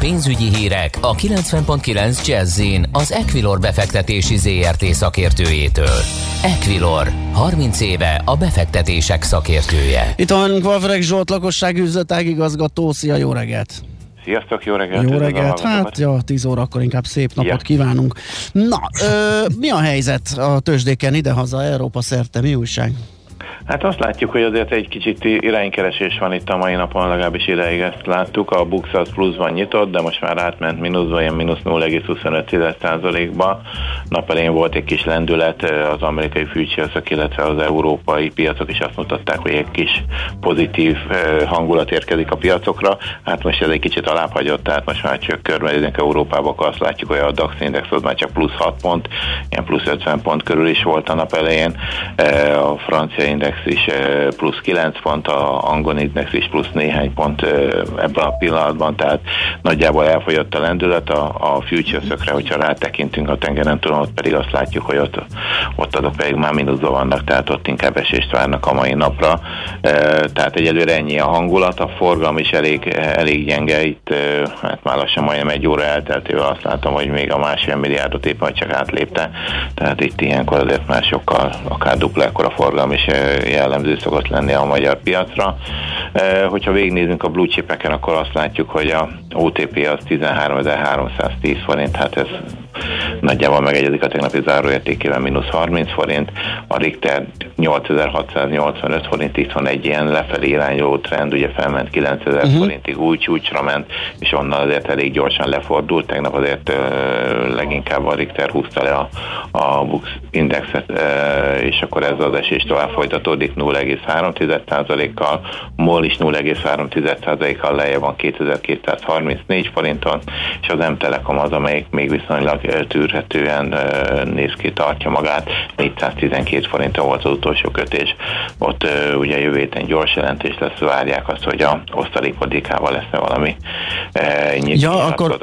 Pénzügyi hírek a 90.9 jazz az Equilor befektetési ZRT szakértőjétől. Equilor, 30 éve a befektetések szakértője. Itt van Valfreg Zsolt, lakossági üzletágigazgató. Szia, jó reggelt! Sziasztok, jó reggelt! Jó reggelt! Hát, ja, 10 órakor inkább szép napot ja. kívánunk. Na, ö, mi a helyzet a tőzsdéken idehaza, Európa szerte, mi újság? Hát azt látjuk, hogy azért egy kicsit iránykeresés van itt a mai napon, legalábbis ideig ezt láttuk. A Bux az pluszban nyitott, de most már átment mínuszba, ilyen mínusz 0,25%-ba. Nap elén volt egy kis lendület, az amerikai fűtségszak, illetve az európai piacok is azt mutatták, hogy egy kis pozitív hangulat érkezik a piacokra. Hát most ez egy kicsit alább hagyott, tehát most már csak körbenézünk Európába, akkor azt látjuk, hogy a DAX index az már csak plusz 6 pont, ilyen plusz 50 pont körül is volt a nap elején. A francia index is plusz 9 pont, a angol index is plusz néhány pont ebben a pillanatban, tehát nagyjából elfogyott a lendület a, a futures hogyha rátekintünk a tengeren túl, ott pedig azt látjuk, hogy ott, ott azok pedig már mínuszban vannak, tehát ott inkább esést várnak a mai napra. Eh, tehát egyelőre ennyi a hangulat, a forgalom is elég, elég gyenge, itt hát már lassan majdnem egy óra elteltével azt látom, hogy még a másfél milliárdot éppen csak átlépte, tehát itt ilyenkor azért már sokkal, akár dupla a forgalom is jellemző szokott lenni a magyar piacra. E, hogyha végignézünk a blue chipeken, akkor azt látjuk, hogy a OTP az 13.310 forint, hát ez nagyjából megegyezik a tegnapi záróértékével mínusz 30 forint, a Richter 8685 forint, itt van egy ilyen lefelé irányuló trend, ugye felment 9000 uh-huh. Mhm. forintig, új csúcsra ment, és onnan azért elég gyorsan lefordult, tegnap azért uh, leginkább a Richter húzta le a, a Bux indexet, uh, és akkor ez az esés tovább folytatódik 0,3%-kal, MOL is 0,3%-kal lejjebb van 2234 forinton, és az M-Telekom az, amelyik még viszonylag tűrhetően néz ki, tartja magát. 412 forinton volt az utolsó kötés. Ott ugye jövő héten gyors jelentés lesz, várják azt, hogy a osztalékpolitikával lesz-e valami ja, akkor...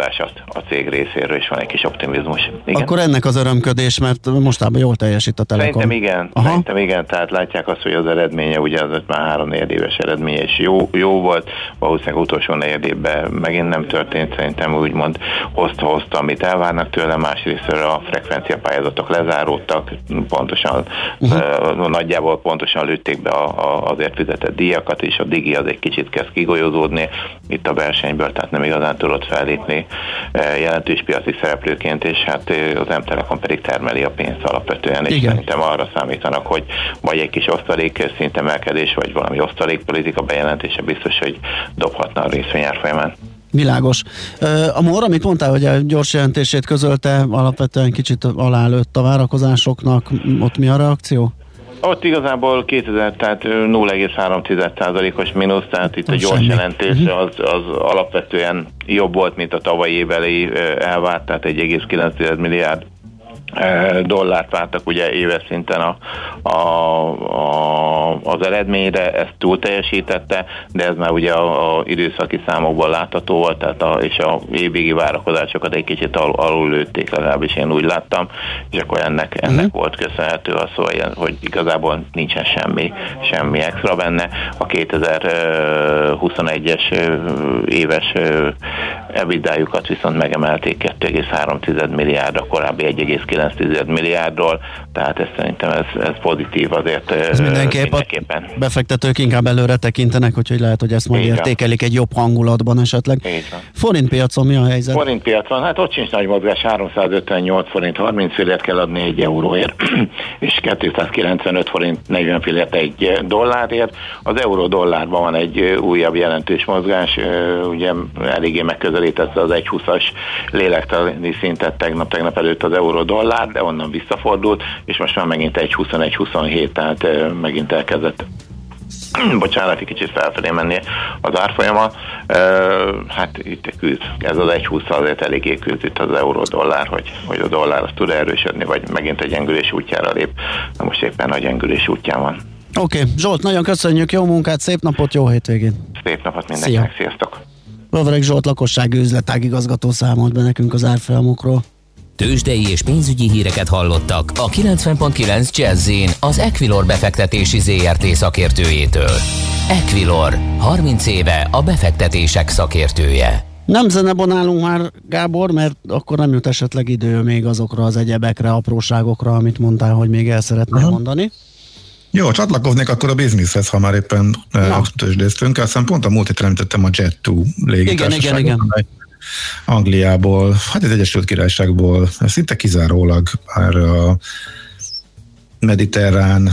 a cég részéről, és van egy kis optimizmus. Igen. Akkor ennek az örömködés, mert mostában jól teljesít a Telekom. Szerintem igen, Aha. szerintem igen, tehát látják azt, hogy az eredménye, ugye az már három éves eredménye, és jó, jó volt, valószínűleg utolsó évben megint nem történt, szerintem úgymond hozta, hozta, amit elvárnak tőle, másrészt a frekvenciapályázatok lezáródtak, pontosan, uh-huh. nagyjából pontosan lőtték be a, a, azért fizetett díjakat, és a digi az egy kicsit kezd kigolyózódni itt a versenyből, tehát nem igazán tudott fellépni jelentős piaci szereplőként, és hát az M-Telekom pedig termeli a pénzt alapvetően, és Igen. szerintem arra számítanak, hogy vagy egy kis osztalék szintemelkedés, vagy valami osztalékpolitika bejelentése biztos, hogy dobhatna a részvényár folyamán. Világos. A MOR, amit mondtál, hogy a gyors jelentését közölte, alapvetően kicsit alálőtt a várakozásoknak, ott mi a reakció? Ott igazából 2000, tehát 0,3%-os mínusz, tehát itt a gyors semmi. jelentés mhm. az, az alapvetően jobb volt, mint a tavalyi éveli elvárt, tehát 1,9 milliárd dollárt vártak ugye éves szinten a, a, a, az eredményre, ezt túl teljesítette, de ez már ugye a, a időszaki számokból látható volt, tehát a, és a évvégi várakozásokat egy kicsit al, alul lőtték, legalábbis én úgy láttam, és akkor ennek, ennek uh-huh. volt köszönhető az, hogy, hogy igazából nincsen semmi, semmi extra benne. A 2021-es éves ebidájukat viszont megemelték 2,3 milliárd, a korábbi 1,9 milliárdról, tehát ez szerintem ez, ez pozitív azért ez mindenképp mindenképpen. A befektetők inkább előre tekintenek, úgyhogy lehet, hogy ezt majd Így értékelik van. egy jobb hangulatban esetleg. Forint piacon mi a helyzet? Forint piacon, hát ott sincs nagy mozgás, 358 forint 30 fillért kell adni egy euróért, és 295 forint 40 fillért egy dollárért. Az euró dollárban van egy újabb jelentős mozgás, ugye eléggé megközelítette az 1,20-as lélektani szintet tegnap, tegnap előtt az euró dollár, de onnan visszafordult, és most már megint egy 21-27, tehát megint elkezdett bocsánat, egy kicsit felfelé menni az árfolyama. Hát itt küzd, ez az 1,20 azért eléggé küzd itt az euró-dollár, hogy, hogy a dollár az tud erősödni, vagy megint egy gyengülés útjára lép. Na most éppen a gyengülés útján van. Oké, okay. Zsolt, nagyon köszönjük, jó munkát, szép napot, jó hétvégén! Szép napot mindenkinek, Szia. sziasztok! Vavreg Zsolt lakossági üzletágigazgató számolt be nekünk az árfolyamokról. Tőzsdei és pénzügyi híreket hallottak a 90.9 jazz az Equilor befektetési ZRT szakértőjétől. Equilor, 30 éve a befektetések szakértője. Nem zenebonálunk már, Gábor, mert akkor nem jut esetleg idő még azokra az egyebekre, apróságokra, amit mondtál, hogy még el szeretnél uh-huh. mondani. Jó, csatlakoznék akkor a bizniszhez, ha már éppen no. tőzsdéztünk. Aztán pont a múlt említettem a Jet2 légitársaságot. Igen, igen, igen. Angliából, hát az Egyesült Királyságból, szinte kizárólag erre a mediterrán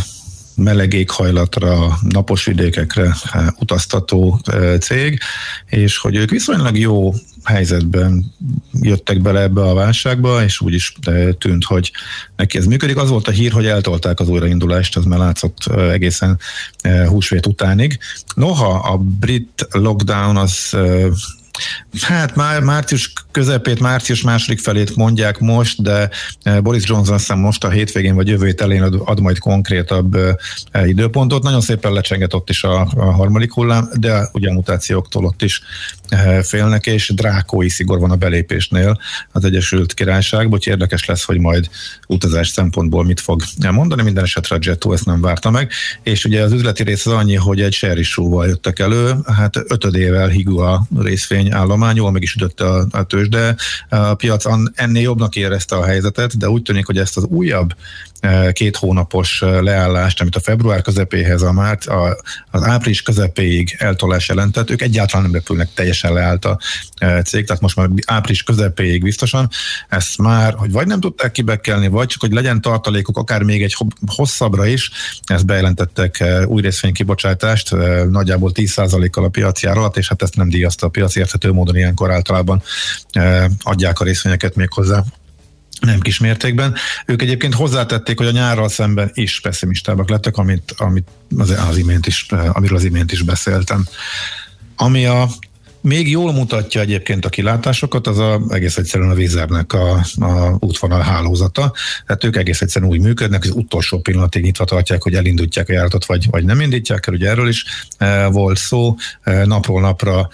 meleg éghajlatra, napos vidékekre eh, utaztató eh, cég, és hogy ők viszonylag jó helyzetben jöttek bele ebbe a válságba, és úgy is eh, tűnt, hogy neki ez működik. Az volt a hír, hogy eltolták az újraindulást, az már látszott egészen húsvét utánig. Noha a brit lockdown az Hát már március közepét, március második felét mondják most, de e, Boris Johnson azt most a hétvégén vagy jövő elején ad, ad majd konkrétabb e, időpontot. Nagyon szépen lecsenget ott is a, a harmadik hullám, de ugye a mutációktól ott is e, félnek, és drákói szigor van a belépésnél az Egyesült Királyságban, úgyhogy érdekes lesz, hogy majd utazás szempontból mit fog mondani. Minden esetre a Jetto ezt nem várta meg, és ugye az üzleti rész az annyi, hogy egy share jöttek elő, hát ötödével higú a részvény állomány, jól meg is ütötte a, a tőzsde. A piac ennél jobbnak érezte a helyzetet, de úgy tűnik, hogy ezt az újabb két hónapos leállást, amit a február közepéhez, a márt, a, az április közepéig eltolás jelentett, ők egyáltalán nem repülnek, teljesen leállt a cég, tehát most már április közepéig biztosan, ezt már, hogy vagy nem tudták kibekkelni, vagy csak, hogy legyen tartalékuk akár még egy hosszabbra is, ezt bejelentettek új részvénykibocsátást, nagyjából 10%-kal a piaci ár alatt, és hát ezt nem díjazta a piac érthető módon ilyenkor általában adják a részvényeket még hozzá nem kis mértékben. Ők egyébként hozzátették, hogy a nyárral szemben is pessimistábbak lettek, amit, amit az, az imént is, amiről az imént is beszéltem. Ami a még jól mutatja egyébként a kilátásokat, az a, egész egyszerűen a vízernek a, a útvonal hálózata. Tehát ők egész egyszerűen úgy működnek, az utolsó pillanatig nyitva tartják, hogy elindítják a járatot, vagy, vagy nem indítják el. Ugye erről is e, volt szó, e, napról napra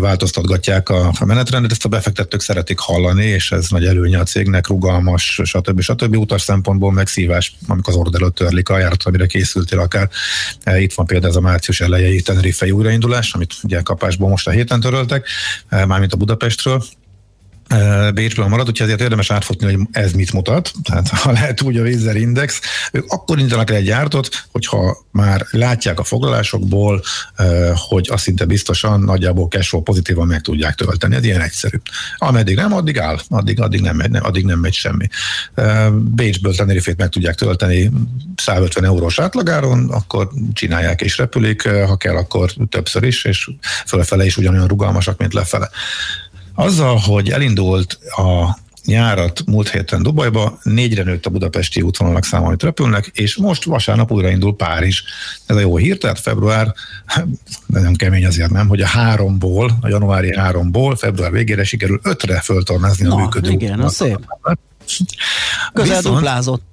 változtatgatják a, menetrendet, ezt a befektetők szeretik hallani, és ez nagy előnye a cégnek, rugalmas, stb. stb. utas szempontból megszívás, amikor az order törlik a járat, amire készültél akár. E, itt van például ez a március elejei Tenerife újraindulás, amit ugye kapásból most a héten töröltek, e, mármint a Budapestről, Bécsből marad, úgyhogy ezért érdemes átfutni, hogy ez mit mutat. Tehát ha lehet úgy a Vízer Index, ők akkor indítanak el egy gyártot, hogyha már látják a foglalásokból, hogy azt szinte biztosan nagyjából cashflow pozitívan meg tudják tölteni. Ez ilyen egyszerű. Ameddig nem, addig áll, addig, addig, nem, megy, addig nem megy semmi. Bécsből Tenerifét meg tudják tölteni 150 eurós átlagáron, akkor csinálják és repülik, ha kell, akkor többször is, és fölfele is ugyanolyan rugalmasak, mint lefele. Azzal, hogy elindult a nyárat múlt héten Dubajba, négyre nőtt a budapesti útvonalak száma, amit repülnek, és most vasárnap újraindul Párizs. Ez a jó hír, tehát február, nagyon kemény azért nem, hogy a háromból, a januári háromból február végére sikerül ötre föltornázni a működő igen, az szép. Közel Viszont, duplázott.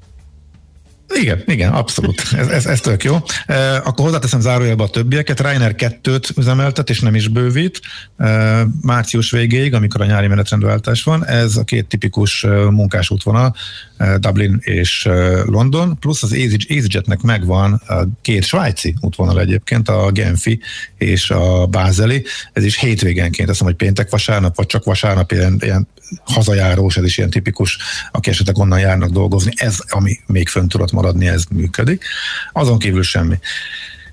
Igen, igen, abszolút. Ez, ez, ez tök jó. E, akkor hozzáteszem zárójelbe a többieket. Reiner 2-t üzemeltet, és nem is bővít. E, március végéig, amikor a nyári menetrendváltás van. Ez a két tipikus munkás útvonal, e, Dublin és e, London, plusz az EasyJetnek megvan a két svájci útvonal egyébként, a Genfi és a Bázeli. Ez is hétvégenként, azt mondom, hogy péntek, vasárnap, vagy csak vasárnap ilyen, ilyen hazajárós, ez is ilyen tipikus, aki esetleg onnan járnak dolgozni. Ez, ami még fönn tudott maradni, ez működik. Azon kívül semmi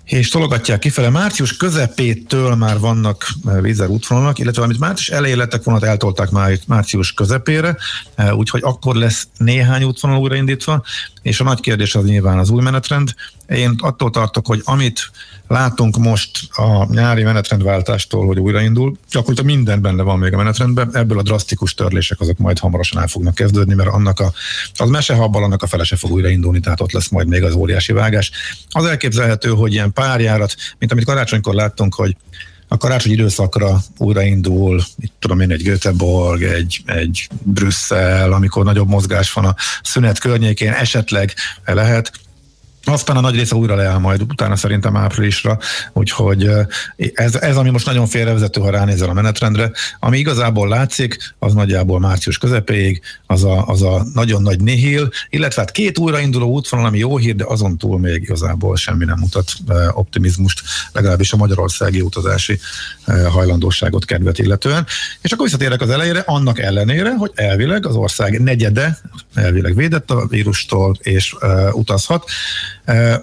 és tologatják kifele. Március közepétől már vannak eh, vízer útvonalak, illetve amit március elején lettek volna, eltolták már március közepére, eh, úgyhogy akkor lesz néhány útvonal újraindítva, és a nagy kérdés az nyilván az új menetrend. Én attól tartok, hogy amit látunk most a nyári menetrendváltástól, hogy újraindul, hogy minden benne van még a menetrendben, ebből a drasztikus törlések azok majd hamarosan el fognak kezdődni, mert annak a, az mesehabbal annak a felese fog újraindulni, tehát ott lesz majd még az óriási vágás. Az elképzelhető, hogy ilyen párjárat, mint amit karácsonykor láttunk, hogy a karácsony időszakra újraindul, itt tudom én, egy Göteborg, egy, egy Brüsszel, amikor nagyobb mozgás van a szünet környékén, esetleg lehet, aztán a nagy része újra leáll majd utána szerintem áprilisra, úgyhogy ez, ez ami most nagyon félrevezető, ha ránézel a menetrendre, ami igazából látszik, az nagyjából március közepéig, az a, az a nagyon nagy nihil, illetve hát két újrainduló útvonal, ami jó hír, de azon túl még igazából semmi nem mutat optimizmust, legalábbis a magyarországi utazási hajlandóságot, kedvet illetően. És akkor visszatérek az elejére, annak ellenére, hogy elvileg az ország negyede elvileg védett a vírustól, és utazhat.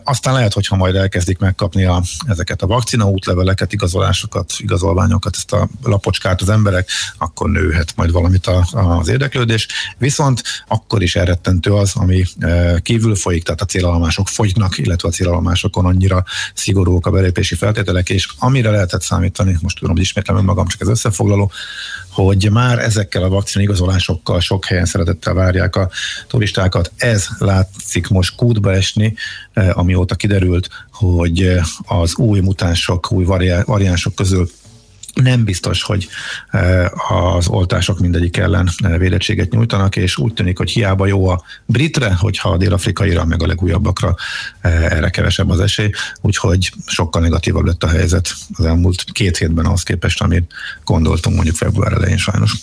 Aztán lehet, hogyha majd elkezdik megkapni a, ezeket a vakcina útleveleket, igazolásokat, igazolványokat, ezt a lapocskát az emberek, akkor nőhet majd valamit a, az érdeklődés. Viszont akkor is elrettentő az, ami kívül folyik, tehát a célállomások fogynak, illetve a célállomásokon annyira szigorúak a belépési feltételek, és amire lehetett számítani, most tudom, hogy ismétlem magam, csak ez összefoglaló, hogy már ezekkel a vakcina igazolásokkal sok helyen szeretettel várják a turistákat. Ez látszik most kútba esni, eh, amióta kiderült, hogy eh, az új mutánsok, új variánsok közül nem biztos, hogy eh, az oltások mindegyik ellen eh, védettséget nyújtanak, és úgy tűnik, hogy hiába jó a britre, hogyha a dél-afrikaira, meg a legújabbakra eh, erre kevesebb az esély, úgyhogy sokkal negatívabb lett a helyzet az elmúlt két hétben ahhoz képest, amit gondoltunk mondjuk február elején sajnos.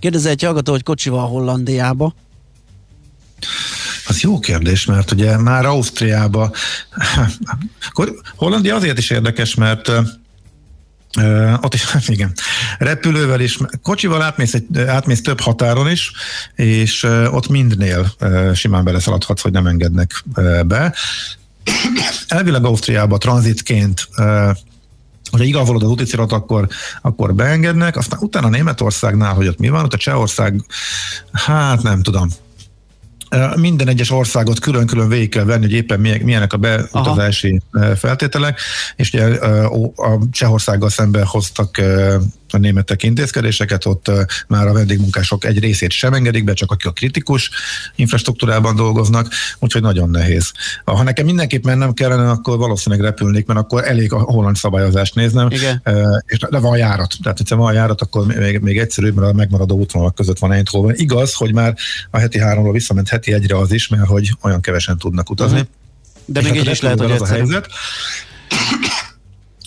Kérdezi egy hallgató, hogy kocsival Hollandiába? Az jó kérdés, mert ugye már Ausztriába, Hollandia azért is érdekes, mert Uh, ott is, igen, repülővel is, kocsival átmész, egy, átmész több határon is, és uh, ott mindnél uh, simán beleszaladhatsz, hogy nem engednek uh, be. Elvileg Ausztriába tranzitként uh, hogyha igazolod az úticirat, akkor, akkor beengednek, aztán utána Németországnál, hogy ott mi van, ott a Csehország, hát nem tudom, minden egyes országot külön-külön végig kell venni, hogy éppen milyenek a beutazási Aha. feltételek, és ugye a Csehországgal szemben hoztak a németek intézkedéseket, ott már a vendégmunkások egy részét sem engedik be, csak akik a kritikus infrastruktúrában dolgoznak, úgyhogy nagyon nehéz. Ha nekem mindenképp mennem kellene, akkor valószínűleg repülnék, mert akkor elég a holland szabályozást néznem, Igen. és de van járat. Tehát, hogyha van járat, akkor még, még egyszerűbb, mert a megmaradó útvonalak között van Eindhoven. Igaz, hogy már a heti háromról visszament heti egyre az is, mert hogy olyan kevesen tudnak utazni. Uh-huh. De még így is lehet, hogy az a helyzet.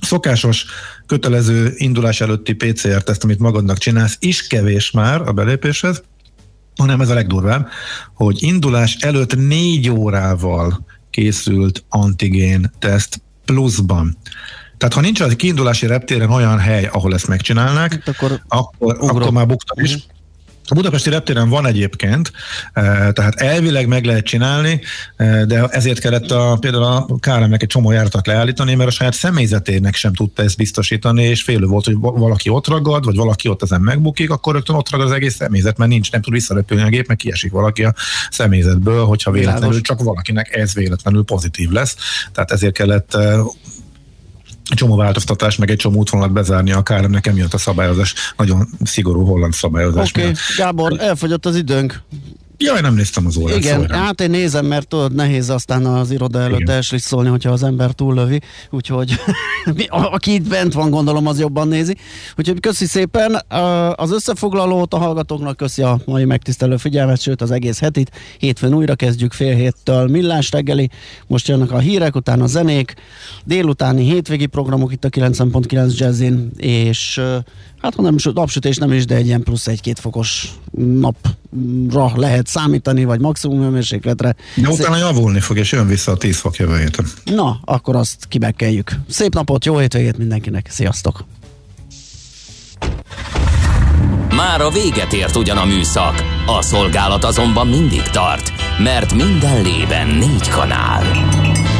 Szokásos kötelező indulás előtti PCR-teszt, amit magadnak csinálsz, is kevés már a belépéshez, hanem ez a legdurvább, hogy indulás előtt négy órával készült antigén teszt pluszban. Tehát ha nincs az kiindulási reptéren olyan hely, ahol ezt megcsinálnák, hát akkor, akkor, akkor már buktak is. Mhm. A budapesti reptéren van egyébként, eh, tehát elvileg meg lehet csinálni, eh, de ezért kellett a, például a KLM-nek egy csomó járatot leállítani, mert a saját személyzetének sem tudta ezt biztosítani, és félő volt, hogy valaki ott ragad, vagy valaki ott ezen megbukik, akkor rögtön ott ragad az egész személyzet, mert nincs, nem tud visszarepülni a gép, meg kiesik valaki a személyzetből, hogyha véletlenül csak valakinek ez véletlenül pozitív lesz. Tehát ezért kellett eh, csomó változtatás, meg egy csomó útvonalat bezárni a KLM-nek emiatt a szabályozás, nagyon szigorú holland szabályozás. Oké, okay. Gábor, elfogyott az időnk. Jaj, nem néztem az órát. Igen, szóval hát én nézem, mert tudod, nehéz aztán az iroda előtt elslisszolni, hogyha az ember túllövi, úgyhogy aki itt bent van, gondolom, az jobban nézi. Úgyhogy köszi szépen az összefoglalót, a hallgatóknak köszi a mai megtisztelő figyelmet, sőt az egész hetit. Hétfőn újra kezdjük fél héttől millás reggeli, most jönnek a hírek, utána a zenék, délutáni hétvégi programok itt a 90.9 Jazzin, és hát ha nem napsütés nem is, de egy ilyen plusz egy-két fokos napra lehet számítani, vagy maximum hőmérsékletre. De utána Szép... javulni fog, és jön vissza a 10 fok jövő héten. Na, akkor azt kibekkeljük. Szép napot, jó hétvégét mindenkinek, sziasztok! Már a véget ért ugyan a műszak, a szolgálat azonban mindig tart, mert minden lében négy kanál.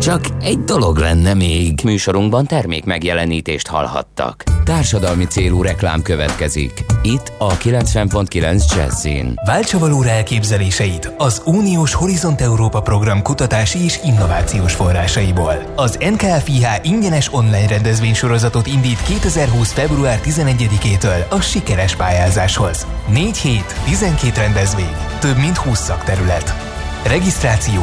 Csak egy dolog lenne még. Műsorunkban termék megjelenítést hallhattak. Társadalmi célú reklám következik. Itt a 90.9 Jazzin. Váltsa valóra elképzeléseit az Uniós Horizont Európa program kutatási és innovációs forrásaiból. Az NKFIH ingyenes online rendezvénysorozatot indít 2020. február 11-től a sikeres pályázáshoz. 4 hét, 12 rendezvény, több mint 20 szakterület. Regisztráció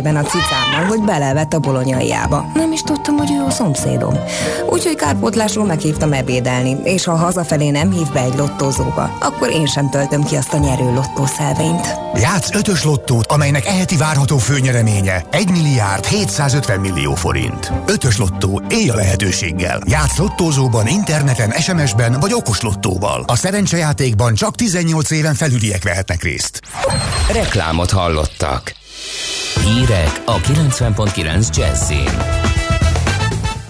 kezében a cicámmal, hogy belevett a bolonyaiába. Nem is tudtam, hogy ő a szomszédom. Úgyhogy kárpótlásról meghívtam ebédelni, és ha hazafelé nem hív be egy lottózóba, akkor én sem töltöm ki azt a nyerő lottószelvényt. Játsz ötös lottót, amelynek eheti várható főnyereménye 1 milliárd 750 millió forint. Ötös lottó, élj a lehetőséggel. Játsz lottózóban, interneten, SMS-ben vagy okos lottóval. A szerencsejátékban csak 18 éven felüliek vehetnek részt. Reklámot hallottak. Hírek a 90.9 Jazzin.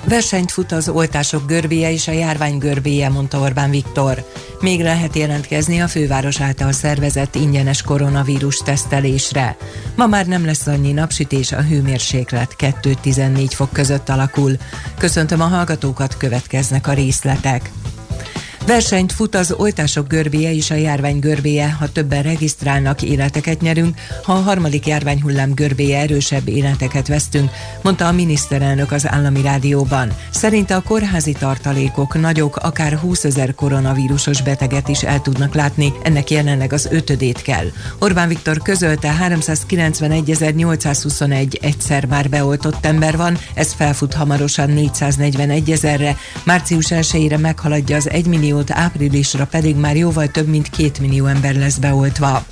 Versenyt fut az oltások görbéje és a járvány görbéje, mondta Orbán Viktor. Még lehet jelentkezni a főváros által szervezett ingyenes koronavírus tesztelésre. Ma már nem lesz annyi napsütés, a hőmérséklet 2-14 fok között alakul. Köszöntöm a hallgatókat, következnek a részletek. Versenyt fut az oltások görbéje és a járvány görbéje, ha többen regisztrálnak, életeket nyerünk, ha a harmadik járványhullám görbéje erősebb életeket vesztünk, mondta a miniszterelnök az állami rádióban. Szerinte a kórházi tartalékok nagyok, akár 20 ezer koronavírusos beteget is el tudnak látni, ennek jelenleg az ötödét kell. Orbán Viktor közölte 391.821 egyszer már beoltott ember van, ez felfut hamarosan 441 ezerre, március 1-ére meghaladja az 1 millió milliót, áprilisra pedig már jóval több mint két millió ember lesz beoltva.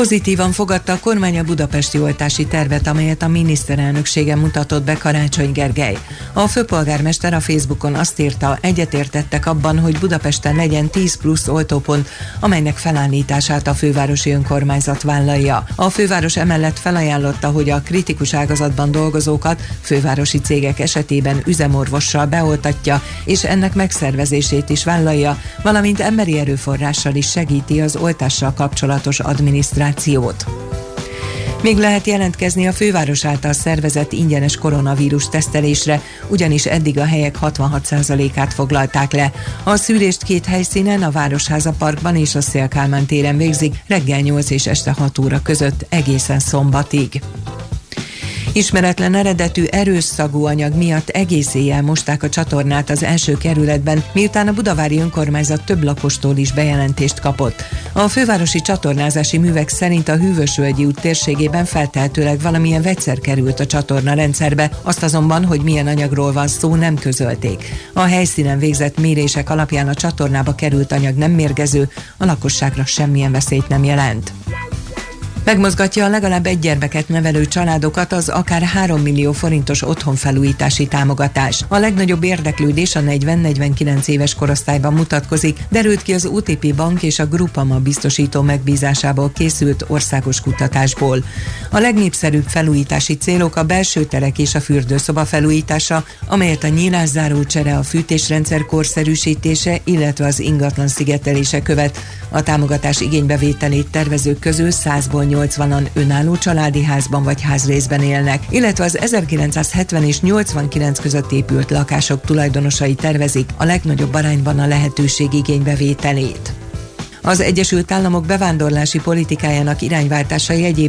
Pozitívan fogadta a kormány a budapesti oltási tervet, amelyet a miniszterelnöksége mutatott be Karácsony Gergely. A főpolgármester a Facebookon azt írta, egyetértettek abban, hogy Budapesten legyen 10 plusz oltópont, amelynek felállítását a fővárosi önkormányzat vállalja. A főváros emellett felajánlotta, hogy a kritikus ágazatban dolgozókat fővárosi cégek esetében üzemorvossal beoltatja, és ennek megszervezését is vállalja, valamint emberi erőforrással is segíti az oltással kapcsolatos adminisztrációt adminisztrációt. Még lehet jelentkezni a főváros által szervezett ingyenes koronavírus tesztelésre, ugyanis eddig a helyek 66%-át foglalták le. A szűrést két helyszínen, a Városháza Parkban és a Szélkálmán téren végzik reggel 8 és este 6 óra között egészen szombatig. Ismeretlen eredetű erős szagú anyag miatt egész éjjel mosták a csatornát az első kerületben, miután a budavári önkormányzat több lakostól is bejelentést kapott. A fővárosi csatornázási művek szerint a Hűvösvölgyi út térségében feltehetőleg valamilyen vegyszer került a csatorna rendszerbe, azt azonban, hogy milyen anyagról van szó, nem közölték. A helyszínen végzett mérések alapján a csatornába került anyag nem mérgező, a lakosságra semmilyen veszélyt nem jelent. Megmozgatja a legalább egy gyermeket nevelő családokat az akár 3 millió forintos otthonfelújítási támogatás. A legnagyobb érdeklődés a 40-49 éves korosztályban mutatkozik, derült ki az UTP Bank és a Grupama biztosító megbízásából készült országos kutatásból. A legnépszerűbb felújítási célok a belső terek és a fürdőszoba felújítása, amelyet a nyílászáró csere, a fűtésrendszer korszerűsítése, illetve az ingatlan szigetelése követ. A támogatás igénybevételét tervezők közül 100-ból 80-an önálló családi házban vagy házrészben élnek, illetve az 1970 és 89 között épült lakások tulajdonosai tervezik a legnagyobb arányban a lehetőség igénybevételét. Az Egyesült Államok bevándorlási politikájának irányváltása jegyében